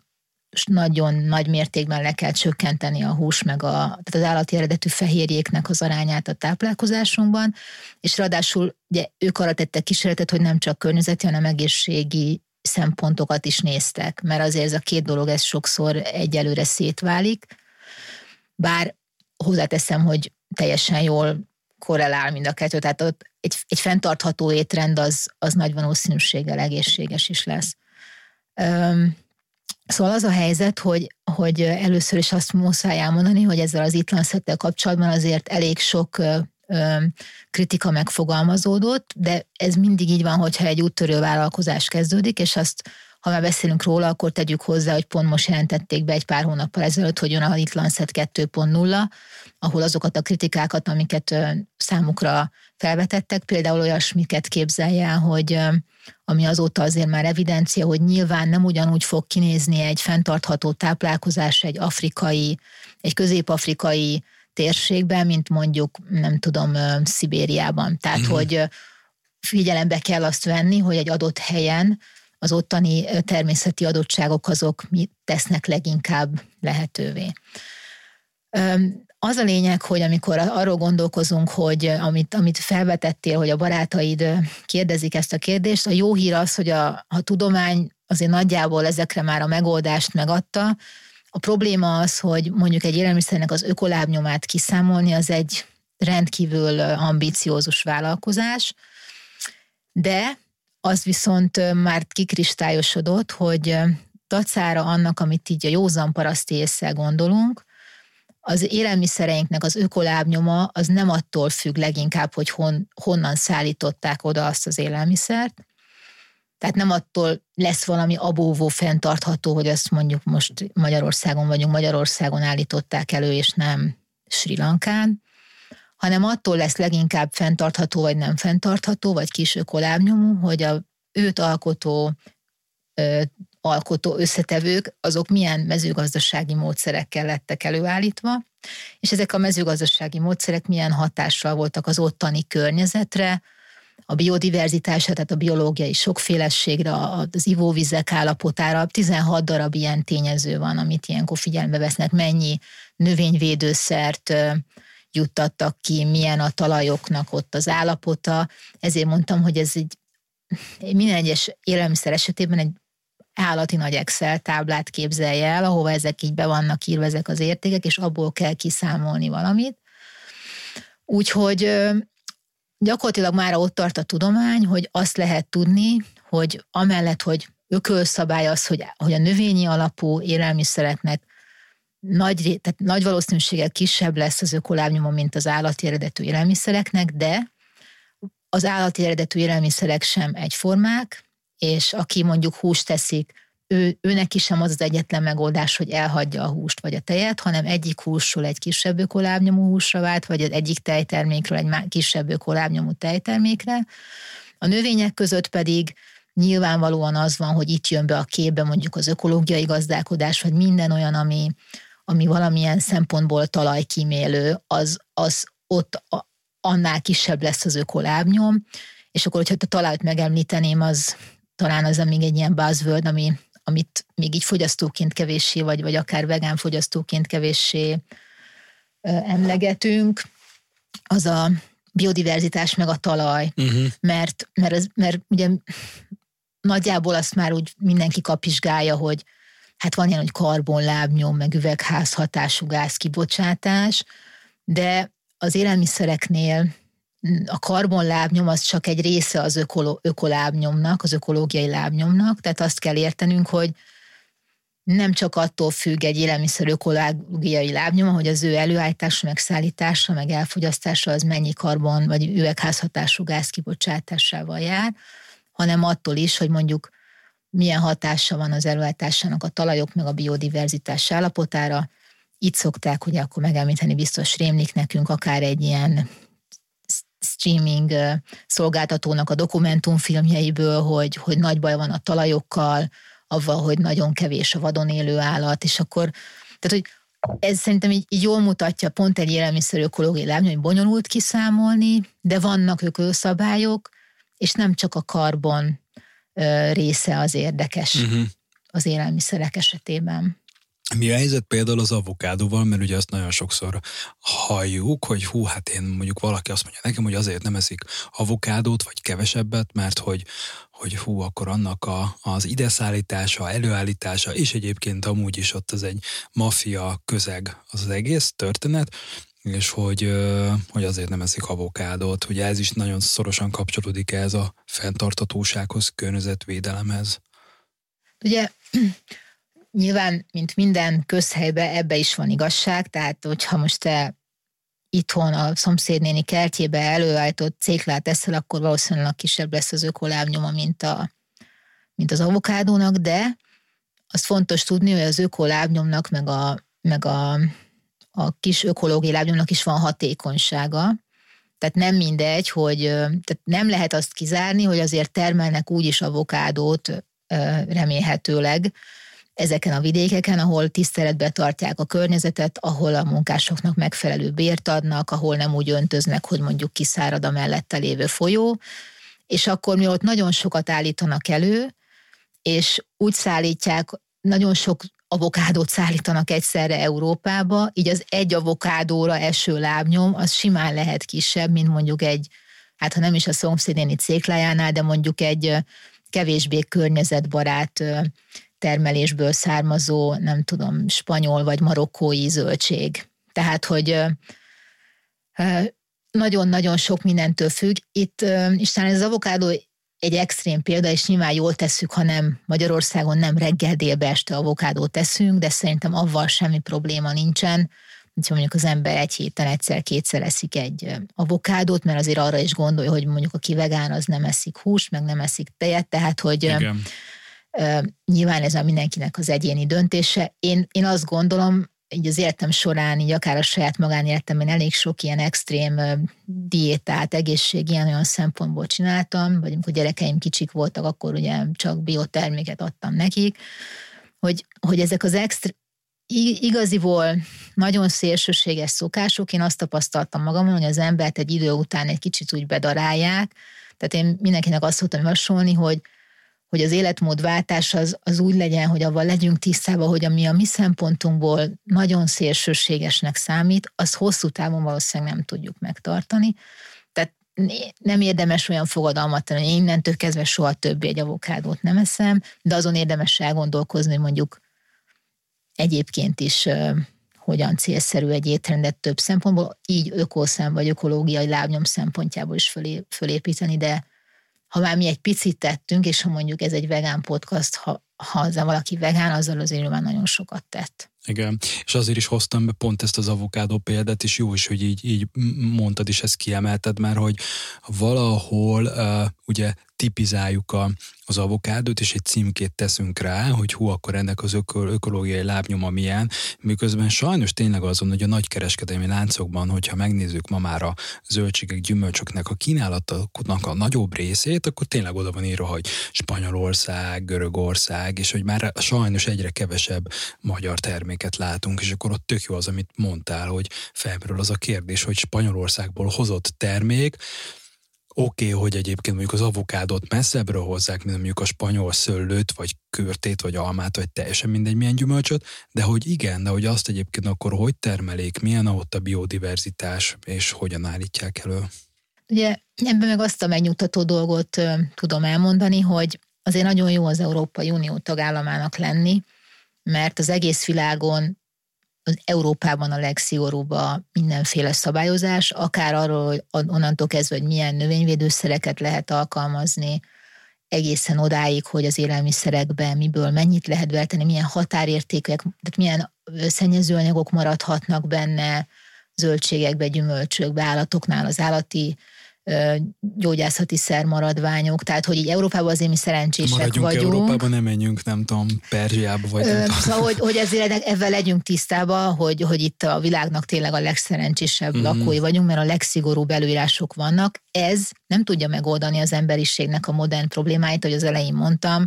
nagyon nagy mértékben le kell csökkenteni a hús, meg a, tehát az állati eredetű fehérjéknek az arányát a táplálkozásunkban, és ráadásul ugye, ők arra tettek kísérletet, hogy nem csak környezeti, hanem egészségi szempontokat is néztek, mert azért ez a két dolog ez sokszor egyelőre szétválik, bár hozzáteszem, hogy teljesen jól korrelál mind a kettő, tehát ott egy, egy fenntartható étrend az, az nagy valószínűséggel egészséges is lesz. Um, Szóval az a helyzet, hogy, hogy először is azt muszáj elmondani, hogy ezzel az itt kapcsolatban azért elég sok kritika megfogalmazódott, de ez mindig így van, hogyha egy úttörő vállalkozás kezdődik, és azt ha már beszélünk róla, akkor tegyük hozzá, hogy pont most jelentették be egy pár hónappal ezelőtt, hogy jön a It Lancet 2.0, ahol azokat a kritikákat, amiket számukra felvetettek, például olyasmiket képzelje hogy ami azóta azért már evidencia, hogy nyilván nem ugyanúgy fog kinézni egy fenntartható táplálkozás egy afrikai, egy közép-afrikai térségben, mint mondjuk, nem tudom, Szibériában. Tehát, uh-huh. hogy figyelembe kell azt venni, hogy egy adott helyen az ottani természeti adottságok azok mit tesznek leginkább lehetővé. Az a lényeg, hogy amikor arról gondolkozunk, hogy amit, amit felvetettél, hogy a barátaid kérdezik ezt a kérdést, a jó hír az, hogy a, a tudomány azért nagyjából ezekre már a megoldást megadta. A probléma az, hogy mondjuk egy élelmiszernek az ökolábnyomát kiszámolni, az egy rendkívül ambiciózus vállalkozás, de az viszont már kikristályosodott, hogy dacára annak, amit így a józan paraszti észre gondolunk, az élelmiszereinknek az ökolábnyoma az nem attól függ leginkább, hogy hon, honnan szállították oda azt az élelmiszert, tehát nem attól lesz valami abóvó fenntartható, hogy azt mondjuk most Magyarországon vagyunk, Magyarországon állították elő, és nem Sri Lankán, hanem attól lesz leginkább fenntartható, vagy nem fenntartható, vagy kis ökolábnyomú, hogy a őt alkotó ö, alkotó összetevők, azok milyen mezőgazdasági módszerekkel lettek előállítva, és ezek a mezőgazdasági módszerek milyen hatással voltak az ottani környezetre, a biodiverzitásra, tehát a biológiai sokféleségre, az ivóvizek állapotára. 16 darab ilyen tényező van, amit ilyenkor figyelembe vesznek, mennyi növényvédőszert juttattak ki, milyen a talajoknak ott az állapota. Ezért mondtam, hogy ez egy minden egyes élelmiszer esetében egy állati nagy Excel táblát képzelje el, ahova ezek így be vannak írva ezek az értékek, és abból kell kiszámolni valamit. Úgyhogy gyakorlatilag már ott tart a tudomány, hogy azt lehet tudni, hogy amellett, hogy ökölszabály az, hogy, hogy a növényi alapú élelmiszereknek nagy, tehát nagy valószínűséggel kisebb lesz az ökolábnyoma, mint az állati eredetű élelmiszereknek, de az állati eredetű élelmiszerek sem egyformák, és aki mondjuk húst teszik, ő, őnek is sem az az egyetlen megoldás, hogy elhagyja a húst vagy a tejet, hanem egyik húsról egy kisebb ökolábnyomú húsra vált, vagy az egyik tejtermékről egy kisebb ökolábnyomú tejtermékre. A növények között pedig nyilvánvalóan az van, hogy itt jön be a képbe mondjuk az ökológiai gazdálkodás, vagy minden olyan, ami, ami valamilyen szempontból talajkímélő, az, az ott a, annál kisebb lesz az ökolábnyom, és akkor, hogyha a talajt megemlíteném, az talán az még egy ilyen buzzword, ami, amit még így fogyasztóként kevéssé, vagy, vagy akár vegán fogyasztóként kevéssé emlegetünk, az a biodiverzitás meg a talaj, uh-huh. mert, mert, ez, mert ugye nagyjából azt már úgy mindenki kapizsgálja, hogy hát van ilyen, hogy karbonlábnyom, meg üvegházhatású gázkibocsátás, de az élelmiszereknél a karbonlábnyom az csak egy része az ökolo, ökolábnyomnak, az ökológiai lábnyomnak, tehát azt kell értenünk, hogy nem csak attól függ egy élelmiszer ökológiai lábnyoma, hogy az ő előállítása, meg meg elfogyasztása az mennyi karbon vagy üvegházhatású gáz kibocsátásával jár, hanem attól is, hogy mondjuk milyen hatása van az előállításának a talajok meg a biodiverzitás állapotára. Itt szokták hogy akkor megemlíteni, biztos rémlik nekünk akár egy ilyen streaming szolgáltatónak a dokumentumfilmjeiből, hogy, hogy nagy baj van a talajokkal, avval, hogy nagyon kevés a vadon élő állat, és akkor, tehát hogy ez szerintem így, így jól mutatja pont egy élelmiszer ökológiai lábnyom, hogy bonyolult kiszámolni, de vannak ökölszabályok, és nem csak a karbon része az érdekes uh-huh. az élelmiszerek esetében. Mi a helyzet például az avokádóval, mert ugye azt nagyon sokszor halljuk, hogy hú, hát én mondjuk valaki azt mondja nekem, hogy azért nem eszik avokádót, vagy kevesebbet, mert hogy, hogy hú, akkor annak a, az ideszállítása, előállítása, és egyébként amúgy is ott az egy maffia közeg az, az egész történet, és hogy, hogy azért nem eszik avokádót. Ugye ez is nagyon szorosan kapcsolódik ez a fenntartatósághoz, környezetvédelemhez. Ugye nyilván, mint minden közhelybe, ebbe is van igazság, tehát hogyha most te itthon a szomszédnéni kertjébe előállított céklát eszel, akkor valószínűleg kisebb lesz az ökolábnyoma, mint, a, mint az avokádónak, de azt fontos tudni, hogy az ökolábnyomnak, meg a, meg a, a kis ökológiai lábnyomnak is van hatékonysága. Tehát nem mindegy, hogy tehát nem lehet azt kizárni, hogy azért termelnek úgyis avokádót remélhetőleg, ezeken a vidékeken, ahol tiszteletbe tartják a környezetet, ahol a munkásoknak megfelelő bért adnak, ahol nem úgy öntöznek, hogy mondjuk kiszárad a mellette lévő folyó, és akkor mi ott nagyon sokat állítanak elő, és úgy szállítják, nagyon sok avokádót szállítanak egyszerre Európába, így az egy avokádóra eső lábnyom, az simán lehet kisebb, mint mondjuk egy, hát ha nem is a szomszédéni céklájánál, de mondjuk egy kevésbé környezetbarát termelésből származó, nem tudom, spanyol vagy marokkói zöldség. Tehát, hogy nagyon-nagyon sok mindentől függ. Itt, és talán ez az avokádó egy extrém példa, és nyilván jól tesszük, ha nem Magyarországon nem reggel délbe este avokádót teszünk, de szerintem avval semmi probléma nincsen, hogyha mondjuk az ember egy héten egyszer-kétszer eszik egy avokádót, mert azért arra is gondolja, hogy mondjuk aki vegán, az nem eszik húst, meg nem eszik tejet, tehát hogy Igen. Nyilván ez a mindenkinek az egyéni döntése. Én, én azt gondolom, így az életem során, így akár a saját magánéletemben elég sok ilyen extrém diétát, egészség, ilyen olyan szempontból csináltam, vagy amikor gyerekeim kicsik voltak, akkor ugye csak bioterméket adtam nekik, hogy, hogy ezek az extra, igaziból nagyon szélsőséges szokások, én azt tapasztaltam magamon, hogy az embert egy idő után egy kicsit úgy bedarálják, tehát én mindenkinek azt szoktam javasolni, hogy hogy az életmódváltás az, az úgy legyen, hogy avval legyünk tisztában, hogy ami a mi szempontunkból nagyon szélsőségesnek számít, az hosszú távon valószínűleg nem tudjuk megtartani. Tehát nem érdemes olyan fogadalmat tenni, hogy innentől kezdve soha többé egy avokádót nem eszem, de azon érdemes elgondolkozni, hogy mondjuk egyébként is hogyan célszerű egy étrendet több szempontból, így ökoszem vagy ökológiai lábnyom szempontjából is fölé, fölépíteni, de ha már mi egy picit tettünk, és ha mondjuk ez egy vegán podcast, ha, ha az valaki vegán, azzal azért már nagyon sokat tett. Igen, és azért is hoztam be pont ezt az avokádó példát, és jó is, hogy így, így mondtad is ezt kiemelted, mert hogy valahol uh, ugye tipizáljuk a, az avokádot, és egy címkét teszünk rá, hogy hú, akkor ennek az öko, ökológiai lábnyoma milyen, miközben sajnos tényleg azon, hogy a nagykereskedelmi láncokban, hogyha megnézzük ma már a zöldségek, gyümölcsöknek a kínálatoknak a nagyobb részét, akkor tényleg oda van írva, hogy Spanyolország, Görögország, és hogy már sajnos egyre kevesebb magyar terméket látunk, és akkor ott tök jó az, amit mondtál, hogy felmerül az a kérdés, hogy Spanyolországból hozott termék, Oké, okay, hogy egyébként mondjuk az avokádot messzebbről hozzák, mint mondjuk a spanyol szőlőt, vagy körtét, vagy almát, vagy teljesen mindegy milyen gyümölcsöt, de hogy igen, de hogy azt egyébként akkor hogy termelik, milyen ott a biodiverzitás, és hogyan állítják elő. Ugye ebben meg azt a megnyugtató dolgot uh, tudom elmondani, hogy azért nagyon jó az Európai Unió tagállamának lenni, mert az egész világon az Európában a legszigorúbb a mindenféle szabályozás, akár arról, hogy onnantól kezdve, hogy milyen növényvédőszereket lehet alkalmazni, egészen odáig, hogy az élelmiszerekben miből mennyit lehet beltenni, milyen határértékek, tehát milyen szennyezőanyagok maradhatnak benne, zöldségekbe, gyümölcsökbe, állatoknál az állati gyógyászati szermaradványok, tehát hogy így Európában azért mi szerencsések Maradjunk vagyunk. Európában nem menjünk, nem tudom, Perzsiába vagy nem tudom. Szóval, hogy, hogy ezért ebben legyünk tisztában, hogy, hogy itt a világnak tényleg a legszerencsésebb mm-hmm. lakói vagyunk, mert a legszigorúbb előírások vannak. Ez nem tudja megoldani az emberiségnek a modern problémáit, hogy az elején mondtam,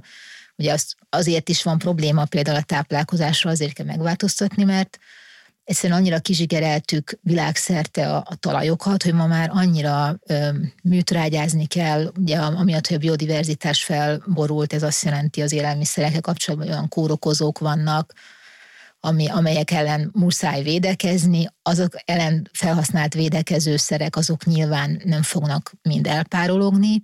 Ugye az, azért is van probléma például a táplálkozásra, azért kell megváltoztatni, mert egyszerűen annyira kizsigereltük világszerte a, a talajokat, hogy ma már annyira ö, műtrágyázni kell, ugye amiatt, hogy a biodiverzitás felborult, ez azt jelenti az élelmiszerekkel kapcsolatban, olyan kórokozók vannak, ami, amelyek ellen muszáj védekezni, azok ellen felhasznált védekezőszerek, azok nyilván nem fognak mind elpárologni,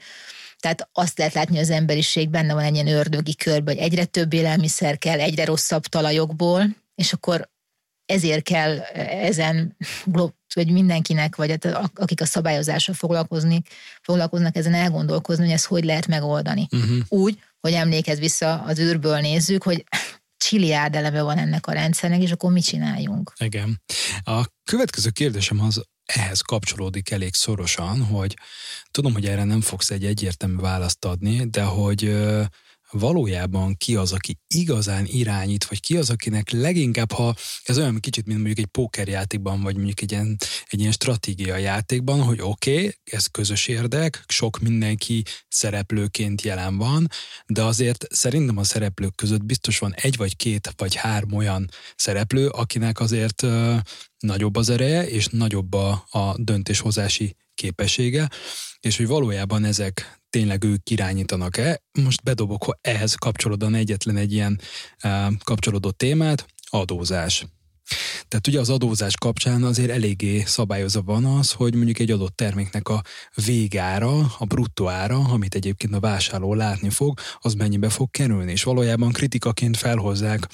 tehát azt lehet látni, hogy az emberiség benne van egy ilyen ördögi körbe, hogy egyre több élelmiszer kell, egyre rosszabb talajokból, és akkor ezért kell ezen, vagy mindenkinek, vagy hát akik a szabályozással foglalkozni, foglalkoznak ezen elgondolkozni, hogy ezt hogy lehet megoldani. Uh-huh. Úgy, hogy emlékez vissza, az űrből nézzük, hogy csiliárd eleve van ennek a rendszernek, és akkor mit csináljunk? Igen. A következő kérdésem az ehhez kapcsolódik elég szorosan, hogy tudom, hogy erre nem fogsz egy egyértelmű választ adni, de hogy valójában ki az, aki igazán irányít, vagy ki az, akinek leginkább, ha ez olyan kicsit, mint mondjuk egy pókerjátékban, vagy mondjuk egy ilyen, egy ilyen stratégia játékban, hogy oké, okay, ez közös érdek, sok mindenki szereplőként jelen van, de azért szerintem a szereplők között biztos van egy vagy két vagy három olyan szereplő, akinek azért uh, nagyobb az ereje, és nagyobb a, a döntéshozási képessége, és hogy valójában ezek tényleg ők irányítanak-e. Most bedobok ehhez kapcsolódóan egyetlen egy ilyen uh, kapcsolódó témát, adózás. Tehát ugye az adózás kapcsán azért eléggé szabályozva van az, hogy mondjuk egy adott terméknek a végára, a bruttó ára, amit egyébként a vásárló látni fog, az mennyibe fog kerülni, és valójában kritikaként felhozzák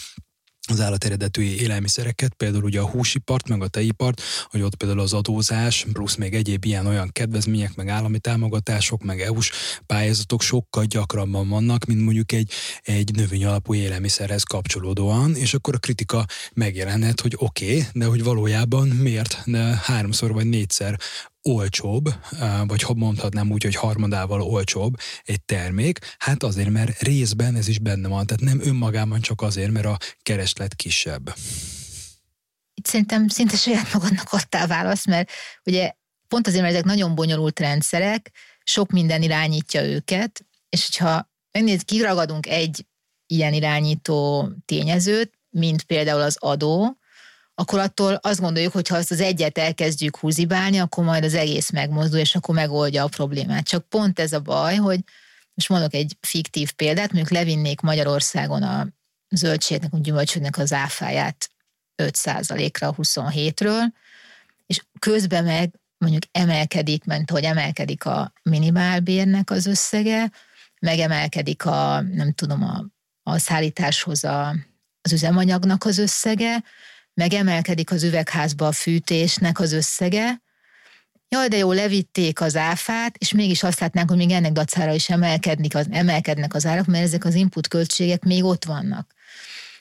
az állateredetű élelmiszereket, például ugye a húsipart, meg a teipart, hogy ott például az adózás, plusz még egyéb ilyen olyan kedvezmények, meg állami támogatások, meg EU-s pályázatok sokkal gyakrabban vannak, mint mondjuk egy, egy növény alapú élelmiszerhez kapcsolódóan, és akkor a kritika megjelenhet, hogy oké, okay, de hogy valójában miért de háromszor vagy négyszer olcsóbb, vagy ha mondhatnám úgy, hogy harmadával olcsóbb egy termék, hát azért, mert részben ez is benne van, tehát nem önmagában csak azért, mert a kereslet kisebb. Itt szerintem szinte saját magadnak adtál választ, mert ugye pont azért, mert ezek nagyon bonyolult rendszerek, sok minden irányítja őket, és hogyha megnézzük, kiragadunk egy ilyen irányító tényezőt, mint például az adó, akkor attól azt gondoljuk, hogy ha azt az egyet elkezdjük húzibálni, akkor majd az egész megmozdul, és akkor megoldja a problémát. Csak pont ez a baj, hogy most mondok egy fiktív példát, mondjuk levinnék Magyarországon a zöldségnek, a gyümölcsöknek az áfáját 5%-ra 27-ről, és közben meg mondjuk emelkedik, mint hogy emelkedik a minimálbérnek az összege, megemelkedik a, nem tudom, a, a szállításhoz a, az üzemanyagnak az összege, megemelkedik az üvegházba a fűtésnek az összege, jaj, de jó, levitték az áfát, és mégis azt látnánk, hogy még ennek dacára is emelkednek az, emelkednek az árak, mert ezek az input költségek még ott vannak.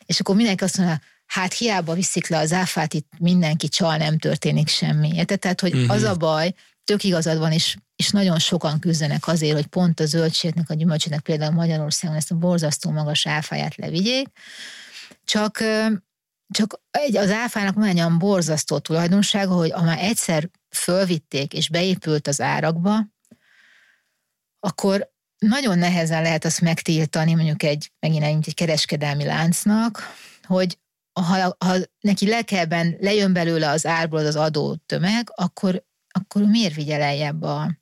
És akkor mindenki azt mondja, hát hiába viszik le az áfát, itt mindenki csal, nem történik semmi. Érted? Tehát, hogy uh-huh. az a baj, tök igazad van, és, és nagyon sokan küzdenek azért, hogy pont a zöldségnek, a gyümölcsének például Magyarországon ezt a borzasztó magas áfáját levigyék. Csak, csak egy, az áfának egy borzasztó tulajdonsága, hogy ha már egyszer fölvitték és beépült az árakba, akkor nagyon nehezen lehet azt megtiltani mondjuk egy, megint egy kereskedelmi láncnak, hogy ha, ha neki lekeben lejön belőle az árból az adó tömeg, akkor, akkor miért vigye lejjebb a,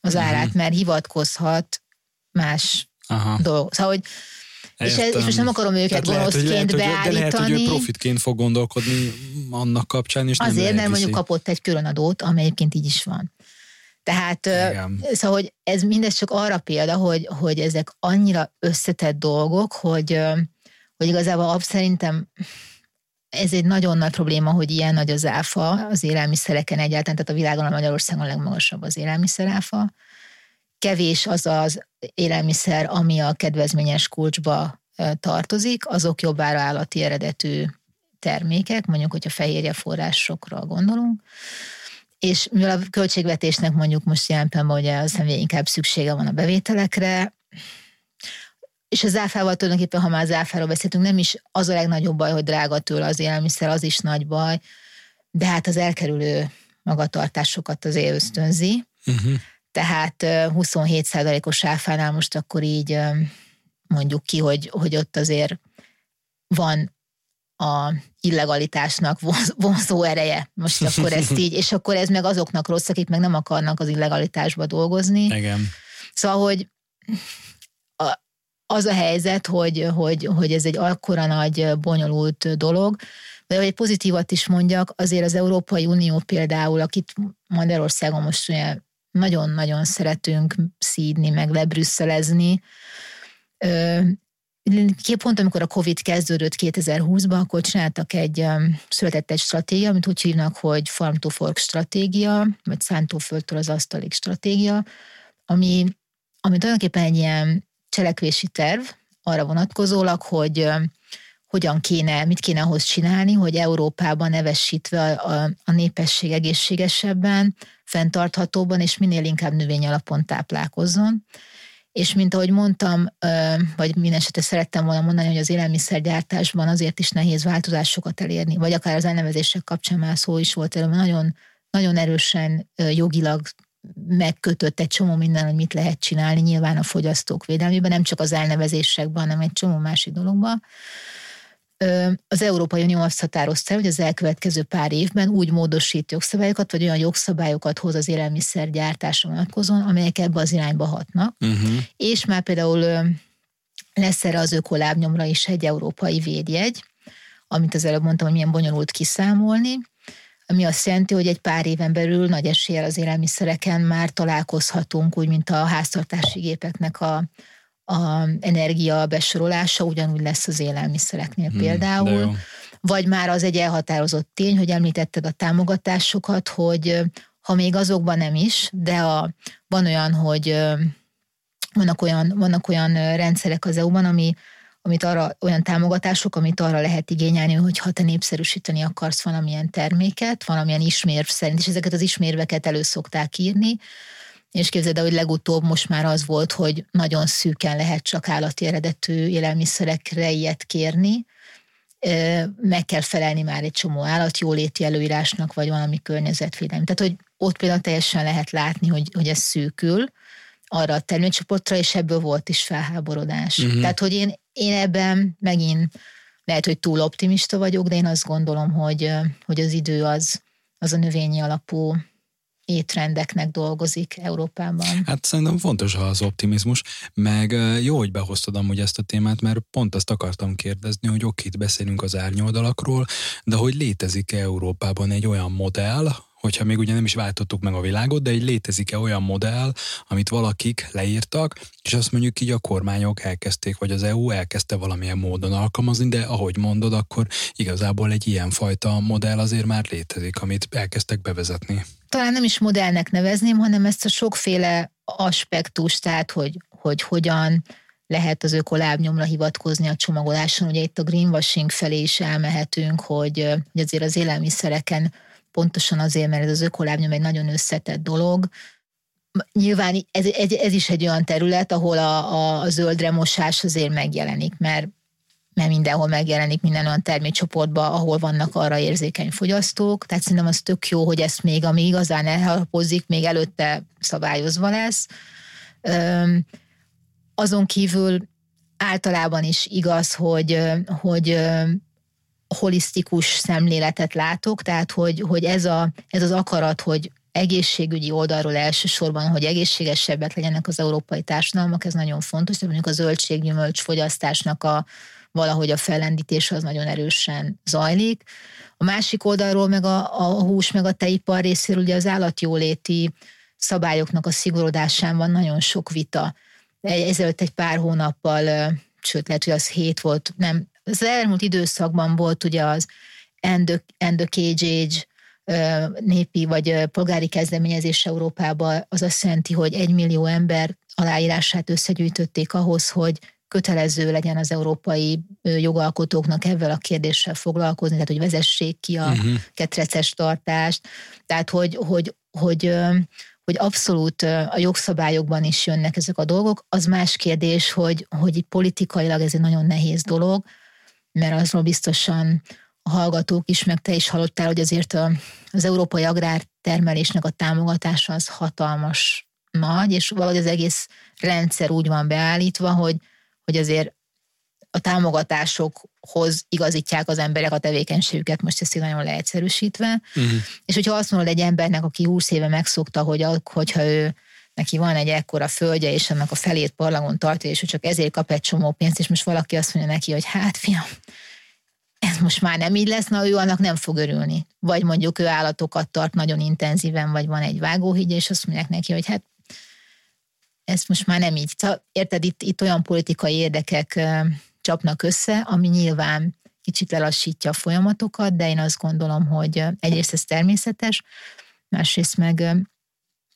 az mhm. árát, mert hivatkozhat más Aha. dolgok. Szóval, hogy és, ez, és most nem akarom őket gonoszként beállítani. De lehet, hogy ő profitként fog gondolkodni annak kapcsán, és Azért, nem mert mondjuk kapott egy külön adót, amely egyébként így is van. Tehát, Igen. szóval, hogy ez mindez csak arra példa, hogy, hogy ezek annyira összetett dolgok, hogy, hogy igazából szerintem ez egy nagyon nagy probléma, hogy ilyen nagy az áfa az élelmiszereken egyáltalán, tehát a világon a Magyarországon a legmagasabb az élelmiszeráfa. Kevés az az élelmiszer, ami a kedvezményes kulcsba tartozik, azok jobbára állati eredetű termékek, mondjuk, hogyha fehérje forrásokra gondolunk, és mivel a költségvetésnek mondjuk most jelen pillanatban ugye az inkább szüksége van a bevételekre, és az áfával tulajdonképpen, ha már az áfáról beszéltünk, nem is az a legnagyobb baj, hogy drága tőle az élelmiszer, az is nagy baj, de hát az elkerülő magatartásokat azért ösztönzi. Uh-huh. Tehát 27%-os áfánál most akkor így mondjuk ki, hogy, hogy ott azért van a illegalitásnak vonzó ereje. Most akkor ezt így, és akkor ez meg azoknak rossz, akik meg nem akarnak az illegalitásba dolgozni. Igen. Szóval, hogy a, az a helyzet, hogy, hogy, hogy ez egy akkora nagy, bonyolult dolog, de hogy egy pozitívat is mondjak, azért az Európai Unió például, akit Magyarországon most nagyon-nagyon szeretünk szídni, meg lebrüsszelezni, pont amikor a Covid kezdődött 2020-ban, akkor csináltak egy, született egy stratégia, amit úgy hívnak, hogy Farm to Fork stratégia, vagy szántóföldtől az asztalig stratégia, ami, ami tulajdonképpen egy ilyen cselekvési terv arra vonatkozólag, hogy hogyan kéne, mit kéne ahhoz csinálni, hogy Európában nevesítve a, a, a népesség egészségesebben, fenntarthatóban és minél inkább növény alapon táplálkozzon. És mint ahogy mondtam, vagy minden szerettem volna mondani, hogy az élelmiszergyártásban azért is nehéz változásokat elérni, vagy akár az elnevezések kapcsán már szó is volt erről, nagyon, nagyon erősen jogilag megkötött egy csomó minden, hogy mit lehet csinálni, nyilván a fogyasztók védelmében, nem csak az elnevezésekben, hanem egy csomó másik dologban az Európai Unió azt határozta, hogy az elkövetkező pár évben úgy módosít jogszabályokat, vagy olyan jogszabályokat hoz az élelmiszergyártásra vonatkozóan, amelyek ebbe az irányba hatnak. Uh-huh. És már például lesz erre az ökolábnyomra is egy európai védjegy, amit az előbb mondtam, hogy milyen bonyolult kiszámolni, ami azt jelenti, hogy egy pár éven belül nagy eséllyel az élelmiszereken már találkozhatunk, úgy, mint a háztartási gépeknek a a energia besorolása ugyanúgy lesz az élelmiszereknél hmm, például. Vagy már az egy elhatározott tény, hogy említetted a támogatásokat, hogy ha még azokban nem is, de a, van olyan, hogy vannak olyan, vannak olyan rendszerek az EU-ban, ami, amit arra, olyan támogatások, amit arra lehet igényelni, hogy ha te népszerűsíteni akarsz valamilyen terméket, valamilyen ismérv szerint, és ezeket az ismérveket elő szokták írni, és képzeld el, hogy legutóbb most már az volt, hogy nagyon szűken lehet csak állati eredetű élelmiszerekre ilyet kérni, meg kell felelni már egy csomó állatjóléti előírásnak, vagy valami környezetvédelmi. Tehát, hogy ott például teljesen lehet látni, hogy, hogy ez szűkül arra a terménycsoportra, és ebből volt is felháborodás. Uh-huh. Tehát, hogy én, én ebben megint lehet, hogy túl optimista vagyok, de én azt gondolom, hogy, hogy az idő az, az a növényi alapú étrendeknek dolgozik Európában. Hát szerintem fontos az optimizmus, meg jó, hogy behoztad amúgy ezt a témát, mert pont azt akartam kérdezni, hogy oké, itt beszélünk az árnyoldalakról, de hogy létezik Európában egy olyan modell, hogyha még ugye nem is váltottuk meg a világot, de egy létezik-e olyan modell, amit valakik leírtak, és azt mondjuk így a kormányok elkezdték, vagy az EU elkezdte valamilyen módon alkalmazni, de ahogy mondod, akkor igazából egy ilyen fajta modell azért már létezik, amit elkezdtek bevezetni. Talán nem is modellnek nevezném, hanem ezt a sokféle aspektus, tehát hogy, hogy hogyan lehet az ökolábnyomra hivatkozni a csomagoláson. Ugye itt a greenwashing felé is elmehetünk, hogy, hogy azért az élelmiszereken pontosan azért, mert ez az ökolábnyom egy nagyon összetett dolog, nyilván ez, ez, ez is egy olyan terület, ahol a, a, a zöldre mosás azért megjelenik, mert mert mindenhol megjelenik minden olyan termékcsoportban, ahol vannak arra érzékeny fogyasztók. Tehát szerintem az tök jó, hogy ezt még, ami igazán elhalapozik, még előtte szabályozva lesz. Üm, azon kívül általában is igaz, hogy, hogy holisztikus szemléletet látok, tehát hogy, hogy ez, a, ez az akarat, hogy egészségügyi oldalról elsősorban, hogy egészségesebbek legyenek az európai társadalmak, ez nagyon fontos, tehát mondjuk a zöldséggyümölcs fogyasztásnak a, valahogy a fellendítés az nagyon erősen zajlik. A másik oldalról meg a, a hús, meg a teipar részéről ugye az állatjóléti szabályoknak a szigorodásán van nagyon sok vita. Ezelőtt egy pár hónappal, sőt lehet, hogy az hét volt, nem, az elmúlt időszakban volt ugye az End the, End the Cage Age népi vagy polgári kezdeményezés Európában, az azt jelenti, hogy egy millió ember aláírását összegyűjtötték ahhoz, hogy kötelező legyen az európai jogalkotóknak ezzel a kérdéssel foglalkozni, tehát hogy vezessék ki a uh-huh. ketreces tartást, tehát hogy, hogy, hogy, hogy abszolút a jogszabályokban is jönnek ezek a dolgok. Az más kérdés, hogy, hogy politikailag ez egy nagyon nehéz dolog, mert azról biztosan a hallgatók is, meg te is hallottál, hogy azért a, az európai agrártermelésnek a támogatása az hatalmas nagy, és valahogy az egész rendszer úgy van beállítva, hogy hogy azért a támogatásokhoz igazítják az emberek a tevékenységüket, most ezt így nagyon leegyszerűsítve. Uh-huh. És hogyha azt mondod egy embernek, aki 20 éve megszokta, hogy hogyha ő neki van egy ekkora földje, és annak a felét parlagon tartja, és ő csak ezért kap egy csomó pénzt, és most valaki azt mondja neki, hogy hát fiam, ez most már nem így lesz, na ő annak nem fog örülni. Vagy mondjuk ő állatokat tart nagyon intenzíven, vagy van egy vágóhígya, és azt mondják neki, hogy hát ez most már nem így. Szóval, érted, itt, itt olyan politikai érdekek csapnak össze, ami nyilván kicsit lelassítja a folyamatokat, de én azt gondolom, hogy egyrészt ez természetes, másrészt meg,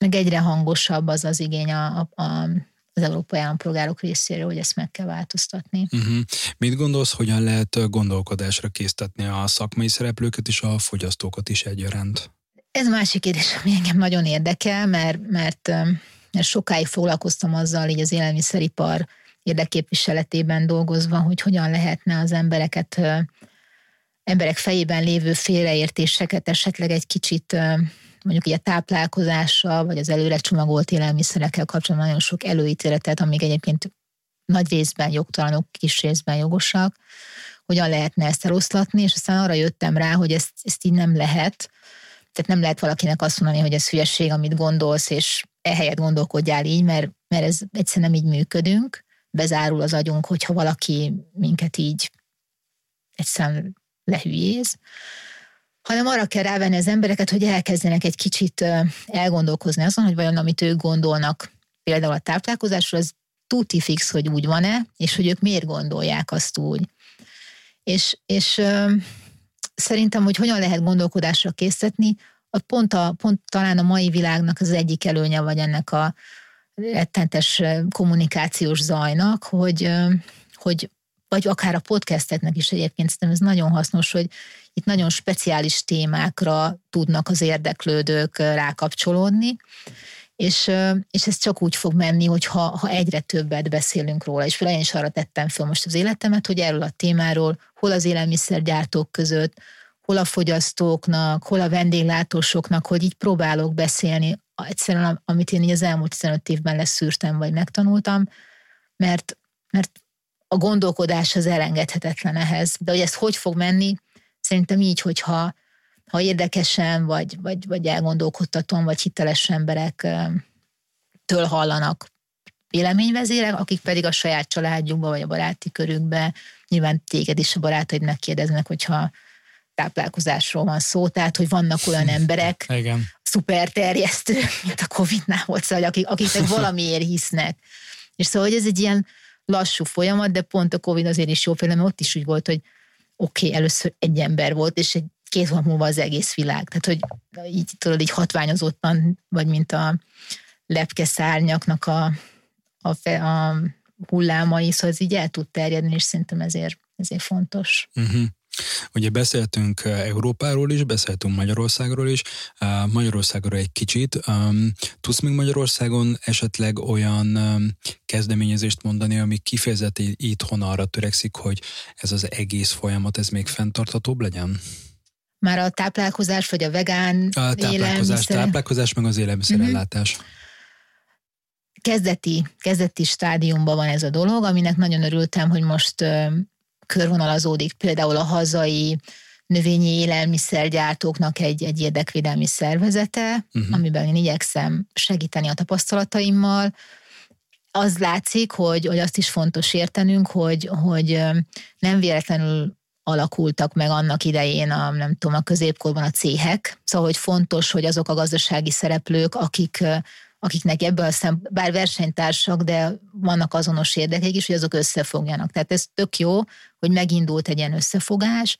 meg egyre hangosabb az az igény a, a, a az európai állampolgárok részéről, hogy ezt meg kell változtatni. Uh-huh. Mit gondolsz, hogyan lehet gondolkodásra késztetni a szakmai szereplőket és a fogyasztókat is egyaránt? Ez másik kérdés, ami engem nagyon érdekel, mert, mert mert sokáig foglalkoztam azzal, így az élelmiszeripar érdekképviseletében dolgozva, hogy hogyan lehetne az embereket, emberek fejében lévő félreértéseket esetleg egy kicsit mondjuk így a táplálkozással, vagy az előre csomagolt élelmiszerekkel kapcsolatban nagyon sok előítéletet, amik egyébként nagy részben jogtalanok, kis részben jogosak, hogyan lehetne ezt eloszlatni, és aztán arra jöttem rá, hogy ezt, ezt így nem lehet. Tehát nem lehet valakinek azt mondani, hogy ez hülyeség, amit gondolsz, és ehelyett gondolkodjál így, mert, mert ez egyszerűen nem így működünk, bezárul az agyunk, hogyha valaki minket így egyszerűen lehülyéz, hanem arra kell rávenni az embereket, hogy elkezdenek egy kicsit elgondolkozni azon, hogy vajon amit ők gondolnak például a táplálkozásról, az tuti fix, hogy úgy van-e, és hogy ők miért gondolják azt úgy. És, és szerintem, hogy hogyan lehet gondolkodásra készíteni, a pont, a, pont talán a mai világnak az egyik előnye, vagy ennek a rettentes kommunikációs zajnak, hogy, hogy vagy akár a podcasteknek is egyébként szerintem ez nagyon hasznos, hogy itt nagyon speciális témákra tudnak az érdeklődők rákapcsolódni, és, és ez csak úgy fog menni, hogy ha, ha egyre többet beszélünk róla, és például én is arra tettem fel most az életemet, hogy erről a témáról, hol az élelmiszergyártók között, hol a fogyasztóknak, hol a vendéglátósoknak, hogy így próbálok beszélni egyszerűen, amit én így az elmúlt 15 évben leszűrtem, vagy megtanultam, mert, mert a gondolkodás az elengedhetetlen ehhez. De hogy ez hogy fog menni, szerintem így, hogyha ha érdekesen, vagy, vagy, vagy elgondolkodtatom, vagy hiteles emberek től hallanak véleményvezérek, akik pedig a saját családjukba, vagy a baráti körükbe, nyilván téged is a barátaid megkérdeznek, hogyha táplálkozásról van szó, tehát hogy vannak olyan emberek, Igen. szuper terjesztő, mint a Covid-nál volt, szóval, akik, akiknek valamiért hisznek. És szóval, hogy ez egy ilyen lassú folyamat, de pont a Covid azért is jó mert ott is úgy volt, hogy oké, okay, először egy ember volt, és egy két hónap múlva az egész világ. Tehát, hogy így tudod, így hatványozottan, vagy mint a lepke szárnyaknak a, a, fe, a hullámai, szóval ez így el tud terjedni, és szerintem ezért, ezért fontos. Uh-huh. Ugye beszéltünk Európáról is, beszéltünk Magyarországról is. Magyarországról egy kicsit. Tudsz még Magyarországon esetleg olyan kezdeményezést mondani, ami kifejezetten itthon arra törekszik, hogy ez az egész folyamat, ez még fenntarthatóbb legyen? Már a táplálkozás, vagy a vegán a táplálkozás, élelmiszer... táplálkozás, meg az élelmiszerellátás. Uh-huh kezdeti, kezdeti stádiumban van ez a dolog, aminek nagyon örültem, hogy most körvonalazódik például a hazai növényi élelmiszergyártóknak egy, egy érdekvédelmi szervezete, uh-huh. amiben én igyekszem segíteni a tapasztalataimmal. Az látszik, hogy, hogy azt is fontos értenünk, hogy, hogy nem véletlenül alakultak meg annak idején a, nem tudom, a középkorban a céhek. Szóval, hogy fontos, hogy azok a gazdasági szereplők, akik akiknek ebből a szem, bár versenytársak, de vannak azonos érdekek is, hogy azok összefogjanak. Tehát ez tök jó, hogy megindult egy ilyen összefogás.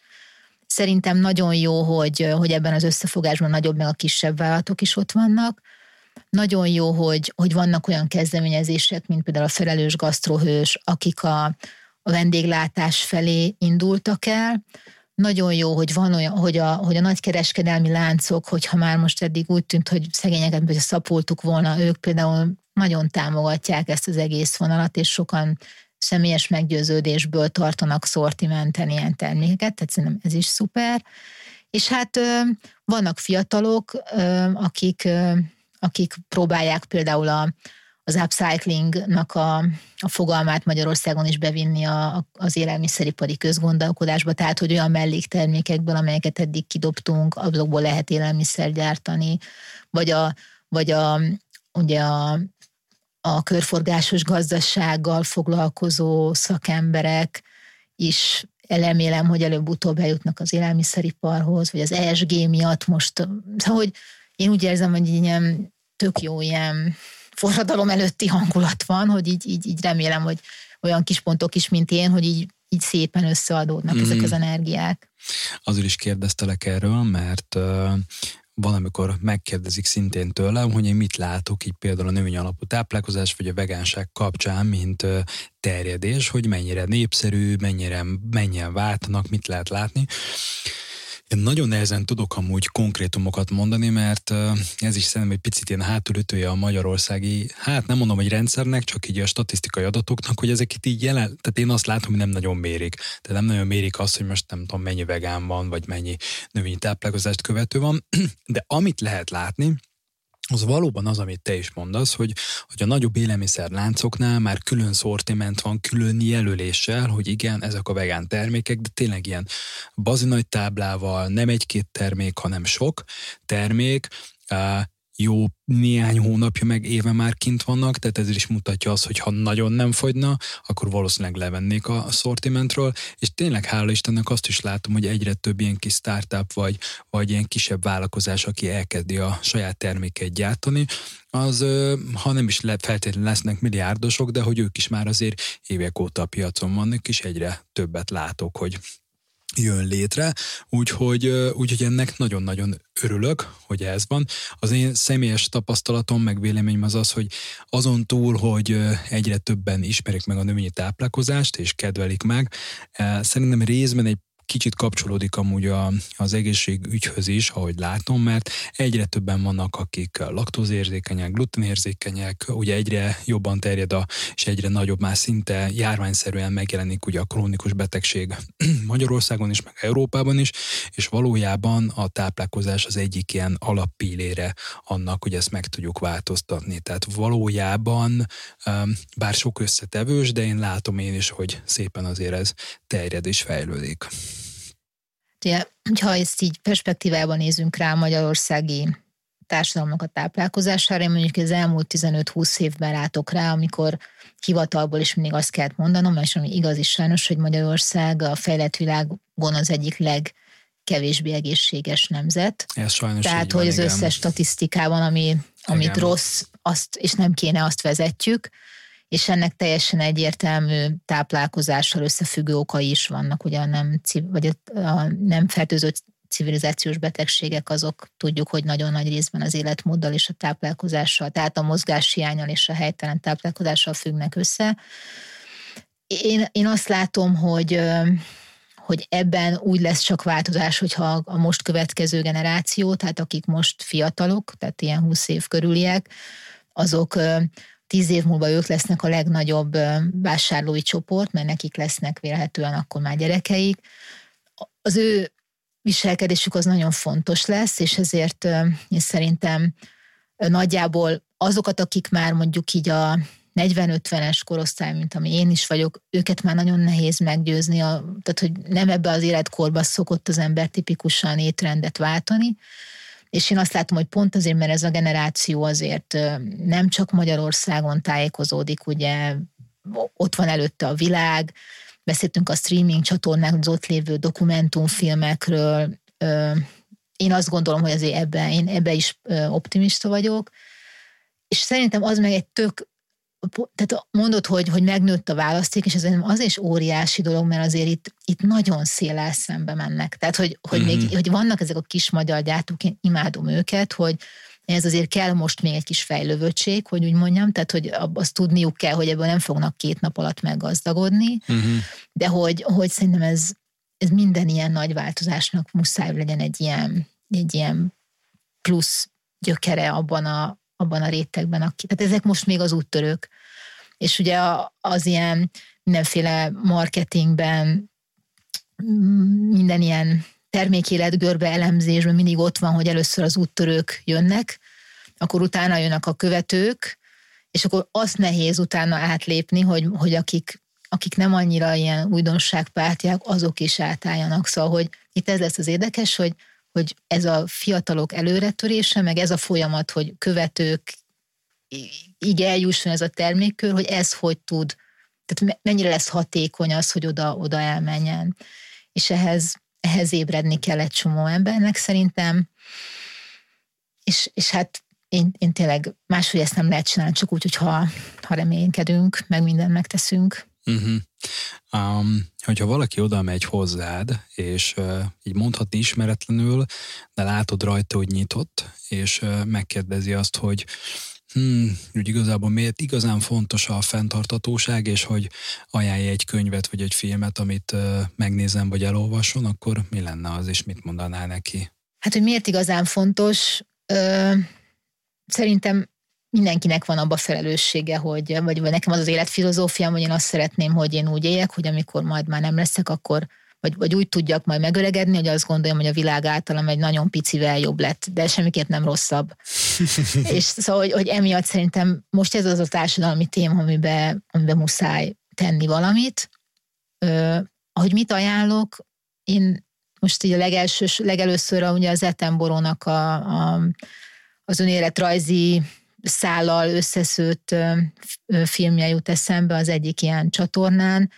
Szerintem nagyon jó, hogy, hogy ebben az összefogásban nagyobb meg a kisebb vállalatok is ott vannak. Nagyon jó, hogy, hogy vannak olyan kezdeményezések, mint például a felelős gasztrohős, akik a, a vendéglátás felé indultak el nagyon jó, hogy van olyan, hogy a, hogy a nagykereskedelmi láncok, hogyha már most eddig úgy tűnt, hogy szegényeket szapultuk volna, ők például nagyon támogatják ezt az egész vonalat, és sokan személyes meggyőződésből tartanak szortimenten ilyen termékeket, tehát szerintem ez is szuper. És hát vannak fiatalok, akik, akik próbálják például a, az upcyclingnak a, a fogalmát Magyarországon is bevinni a, az élelmiszeripari közgondolkodásba, tehát hogy olyan melléktermékekből, amelyeket eddig kidobtunk, azokból lehet élelmiszer gyártani, vagy a, vagy a, ugye a, a körforgásos gazdasággal foglalkozó szakemberek is elemélem, hogy előbb-utóbb eljutnak az élelmiszeriparhoz, vagy az ESG miatt most, szóval, hogy én úgy érzem, hogy ilyen tök jó ilyen forradalom előtti hangulat van, hogy így, így, így remélem, hogy olyan kis pontok is, mint én, hogy így, így szépen összeadódnak mm. ezek az energiák. Azért is kérdeztelek erről, mert uh, valamikor megkérdezik szintén tőlem, hogy én mit látok így például a növény alapú táplálkozás vagy a vegánság kapcsán, mint terjedés, hogy mennyire népszerű, mennyire mennyien váltanak, mit lehet látni. Én nagyon nehezen tudok amúgy konkrétumokat mondani, mert ez is szerintem egy picit ilyen hátulütője a magyarországi, hát nem mondom, hogy rendszernek, csak így a statisztikai adatoknak, hogy ezek itt így jelen, tehát én azt látom, hogy nem nagyon mérik. Tehát nem nagyon mérik azt, hogy most nem tudom, mennyi vegán van, vagy mennyi növényi táplálkozást követő van, de amit lehet látni, az valóban az, amit te is mondasz, hogy, hogy a nagyobb élelmiszerláncoknál már külön szortiment van, külön jelöléssel, hogy igen, ezek a vegán termékek, de tényleg ilyen bazinagy táblával, nem egy-két termék, hanem sok termék, jó néhány hónapja meg éve már kint vannak, tehát ez is mutatja azt, hogy ha nagyon nem fogyna, akkor valószínűleg levennék a sortimentről, és tényleg hála Istennek azt is látom, hogy egyre több ilyen kis startup vagy, vagy ilyen kisebb vállalkozás, aki elkezdi a saját terméket gyártani, az, ha nem is le, feltétlenül lesznek milliárdosok, de hogy ők is már azért évek óta a piacon vannak, és egyre többet látok, hogy jön létre, úgyhogy, úgyhogy ennek nagyon-nagyon örülök, hogy ez van. Az én személyes tapasztalatom, meg véleményem az az, hogy azon túl, hogy egyre többen ismerik meg a növényi táplálkozást, és kedvelik meg, szerintem részben egy kicsit kapcsolódik amúgy a, az egészségügyhöz is, ahogy látom, mert egyre többen vannak, akik laktózérzékenyek, glutenérzékenyek, ugye egyre jobban terjed a, és egyre nagyobb már szinte járványszerűen megjelenik ugye a krónikus betegség Magyarországon is, meg Európában is, és valójában a táplálkozás az egyik ilyen alappillére annak, hogy ezt meg tudjuk változtatni. Tehát valójában, bár sok összetevős, de én látom én is, hogy szépen azért ez terjed és fejlődik. Ugye, ha ezt így perspektívában nézünk rá magyarországi társadalomnak a táplálkozására, én mondjuk az elmúlt 15-20 évben látok rá, amikor hivatalból is mindig azt kellett mondanom, és ami igaz is sajnos, hogy Magyarország a fejlett világon az egyik leg kevésbé egészséges nemzet. Ez sajnos Tehát, hogy van, az igen. összes statisztikában, ami, amit igen. rossz, azt, és nem kéne, azt vezetjük és ennek teljesen egyértelmű táplálkozással összefüggő okai is vannak, ugye a nem, vagy a nem fertőző civilizációs betegségek azok tudjuk, hogy nagyon nagy részben az életmóddal és a táplálkozással, tehát a mozgáshiányal és a helytelen táplálkozással függnek össze. Én, én azt látom, hogy hogy ebben úgy lesz csak változás, hogyha a most következő generáció, tehát akik most fiatalok, tehát ilyen 20 év körüliek, azok tíz év múlva ők lesznek a legnagyobb vásárlói csoport, mert nekik lesznek vélhetően akkor már gyerekeik. Az ő viselkedésük az nagyon fontos lesz, és ezért én szerintem nagyjából azokat, akik már mondjuk így a 40-50-es korosztály, mint ami én is vagyok, őket már nagyon nehéz meggyőzni, a, tehát hogy nem ebbe az életkorba szokott az ember tipikusan étrendet váltani, és én azt látom, hogy pont azért, mert ez a generáció azért nem csak Magyarországon tájékozódik, ugye ott van előtte a világ, beszéltünk a streaming csatornák, az ott lévő dokumentumfilmekről. Én azt gondolom, hogy azért ebben, én ebbe is optimista vagyok, és szerintem az meg egy tök tehát mondod, hogy, hogy megnőtt a választék, és ez az is óriási dolog, mert azért itt, itt nagyon széles szembe mennek. Tehát, hogy, hogy, mm-hmm. még, mhm. hogy vannak ezek a kis magyar gyártók, én imádom őket, hogy ez azért kell most még egy kis fejlővötség, hogy úgy mondjam, tehát hogy azt tudniuk kell, hogy ebből nem fognak két nap alatt meggazdagodni, uh-huh. de hogy, hogy szerintem ez, ez minden ilyen nagy változásnak muszáj legyen egy ilyen, egy ilyen plusz gyökere abban a, abban a rétegben. Aki, tehát ezek most még az úttörők. És ugye az ilyen mindenféle marketingben, minden ilyen termékéletgörbe elemzésben mindig ott van, hogy először az úttörők jönnek, akkor utána jönnek a követők, és akkor azt nehéz utána átlépni, hogy, hogy akik, akik nem annyira ilyen újdonságpártiak, azok is átálljanak. Szóval, hogy itt ez lesz az érdekes, hogy hogy ez a fiatalok előretörése, meg ez a folyamat, hogy követők így eljusson ez a termékkör, hogy ez hogy tud, tehát mennyire lesz hatékony az, hogy oda, oda elmenjen. És ehhez, ehhez ébredni kell egy csomó embernek szerintem, és, és hát én, én tényleg máshogy ezt nem lehet csinálni, csak úgy, hogyha ha reménykedünk, meg mindent megteszünk. Uh-huh. Um, hogyha valaki oda megy hozzád, és uh, így mondhatni ismeretlenül, de látod rajta, hogy nyitott, és uh, megkérdezi azt, hogy hmm, hogy igazából miért igazán fontos a fenntartatóság, és hogy ajánlja egy könyvet vagy egy filmet, amit uh, megnézem vagy elolvason, akkor mi lenne az, és mit mondanál neki? Hát, hogy miért igazán fontos? Ö, szerintem mindenkinek van abba felelőssége, hogy, vagy, vagy nekem az az életfilozófiám, hogy én azt szeretném, hogy én úgy éljek, hogy amikor majd már nem leszek, akkor vagy, vagy úgy tudjak majd megöregedni, hogy azt gondolom, hogy a világ általam egy nagyon picivel jobb lett, de semmiképp nem rosszabb. és szóval, hogy, hogy emiatt szerintem most ez az a társadalmi téma, amiben, amiben muszáj tenni valamit. Ö, ahogy mit ajánlok, én most így a legelsős, legelőször ugye az Etenborónak a, a, az önéletrajzi szállal összeszőtt filmje jut eszembe az egyik ilyen csatornán.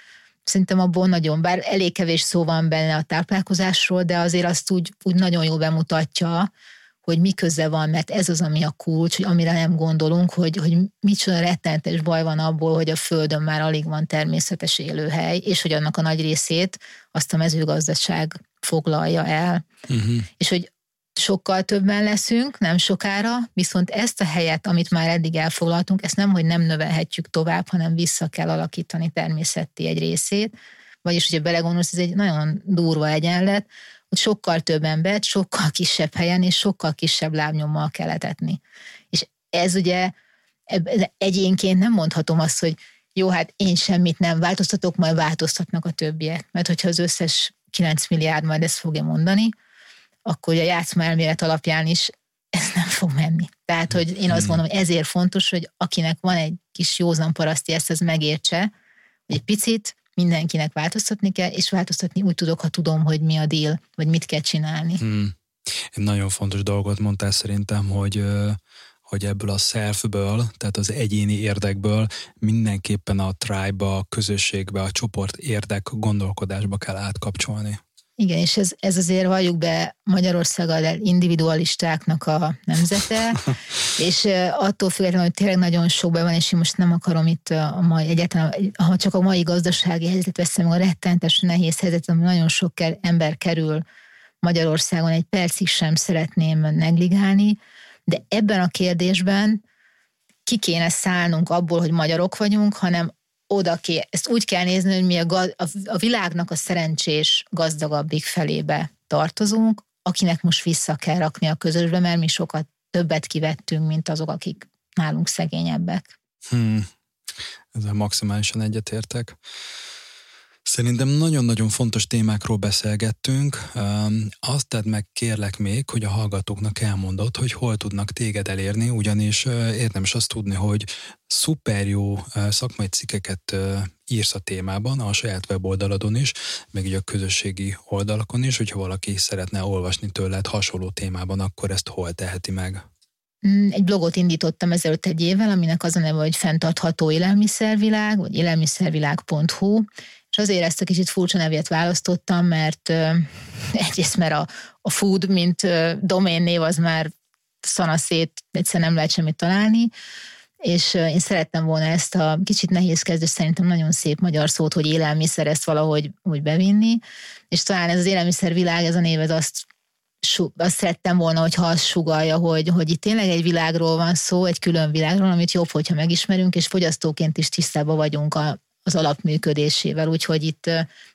Szerintem abból nagyon, bár elég kevés szó van benne a táplálkozásról, de azért azt úgy, úgy nagyon jól bemutatja, hogy mi köze van, mert ez az, ami a kulcs, hogy amire nem gondolunk, hogy, hogy micsoda rettenetes baj van abból, hogy a Földön már alig van természetes élőhely, és hogy annak a nagy részét azt a mezőgazdaság foglalja el. Uh-huh. És hogy sokkal többen leszünk, nem sokára, viszont ezt a helyet, amit már eddig elfoglaltunk, ezt nem, hogy nem növelhetjük tovább, hanem vissza kell alakítani természeti egy részét. Vagyis, hogyha belegondolsz, ez egy nagyon durva egyenlet, hogy sokkal több embert, sokkal kisebb helyen és sokkal kisebb lábnyommal kell etetni. És ez ugye egyénként nem mondhatom azt, hogy jó, hát én semmit nem változtatok, majd változtatnak a többiek. Mert hogyha az összes 9 milliárd majd ezt fogja mondani, akkor a játszma elmélet alapján is ez nem fog menni. Tehát, hogy én azt mondom, hogy ezért fontos, hogy akinek van egy kis józan paraszti, ezt ez megértse, hogy egy picit mindenkinek változtatni kell, és változtatni úgy tudok, ha tudom, hogy mi a deal, vagy mit kell csinálni. Hmm. Egy nagyon fontos dolgot mondtál szerintem, hogy hogy ebből a selfből, tehát az egyéni érdekből mindenképpen a tribe, a közösségbe, a csoport érdek gondolkodásba kell átkapcsolni. Igen, és ez, ez azért valljuk be Magyarország a individualistáknak a nemzete, és attól függetlenül, hogy tényleg nagyon sok be van, és én most nem akarom itt a mai egyáltalán, ha csak a mai gazdasági helyzetet veszem, a rettenetes nehéz helyzet, ami nagyon sok ember kerül Magyarországon, egy percig sem szeretném negligálni, de ebben a kérdésben ki kéne szállnunk abból, hogy magyarok vagyunk, hanem oda ké, ezt úgy kell nézni, hogy mi a, a, a világnak a szerencsés, gazdagabbik felébe tartozunk, akinek most vissza kell rakni a közösbe, mert mi sokat többet kivettünk, mint azok, akik nálunk szegényebbek. Hmm. Ezzel maximálisan egyetértek. Szerintem nagyon-nagyon fontos témákról beszélgettünk. Azt tedd meg kérlek még, hogy a hallgatóknak elmondod, hogy hol tudnak téged elérni, ugyanis érdemes azt tudni, hogy szuper jó szakmai cikkeket írsz a témában, a saját weboldaladon is, meg így a közösségi oldalakon is, hogyha valaki szeretne olvasni tőled hasonló témában, akkor ezt hol teheti meg? Mm, egy blogot indítottam ezelőtt egy évvel, aminek az a neve, hogy fenntartható élelmiszervilág, vagy élelmiszervilág.hu, és azért ezt a kicsit furcsa nevét választottam, mert egyrészt mert a, a food, mint uh, doménnév az már szanaszét, egyszerűen nem lehet semmit találni, és én szerettem volna ezt a kicsit nehéz kezdő, szerintem nagyon szép magyar szót, hogy élelmiszer, ezt valahogy úgy bevinni, és talán ez az élelmiszervilág, ez a név, ez azt azt szerettem volna, hogyha azt sugalja, hogy, hogy itt tényleg egy világról van szó, egy külön világról, amit jobb, hogyha megismerünk, és fogyasztóként is tisztában vagyunk a, az alapműködésével, úgyhogy itt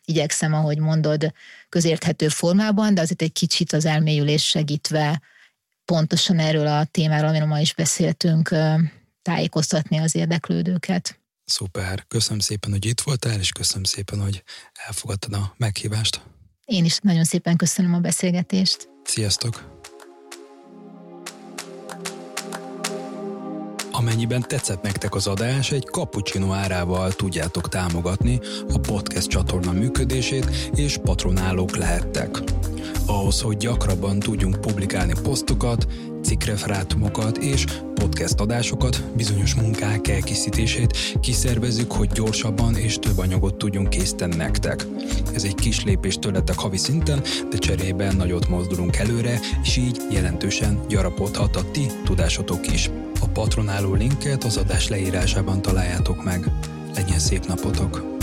igyekszem, ahogy mondod, közérthető formában, de azért egy kicsit az elmélyülés segítve pontosan erről a témáról, amiről ma is beszéltünk, tájékoztatni az érdeklődőket. Szuper, köszönöm szépen, hogy itt voltál, és köszönöm szépen, hogy elfogadtad a meghívást. Én is nagyon szépen köszönöm a beszélgetést. Sziasztok! Amennyiben tetszett nektek az adás, egy cappuccino árával tudjátok támogatni a podcast csatorna működését, és patronálók lehettek. Ahhoz, hogy gyakrabban tudjunk publikálni posztokat, cikkreferátumokat és podcast adásokat, bizonyos munkák elkészítését kiszervezzük, hogy gyorsabban és több anyagot tudjunk készíteni nektek. Ez egy kis lépés tőletek havi szinten, de cserében nagyot mozdulunk előre, és így jelentősen gyarapodhat a ti tudásotok is. A patronáló linket az adás leírásában találjátok meg. Legyen szép napotok!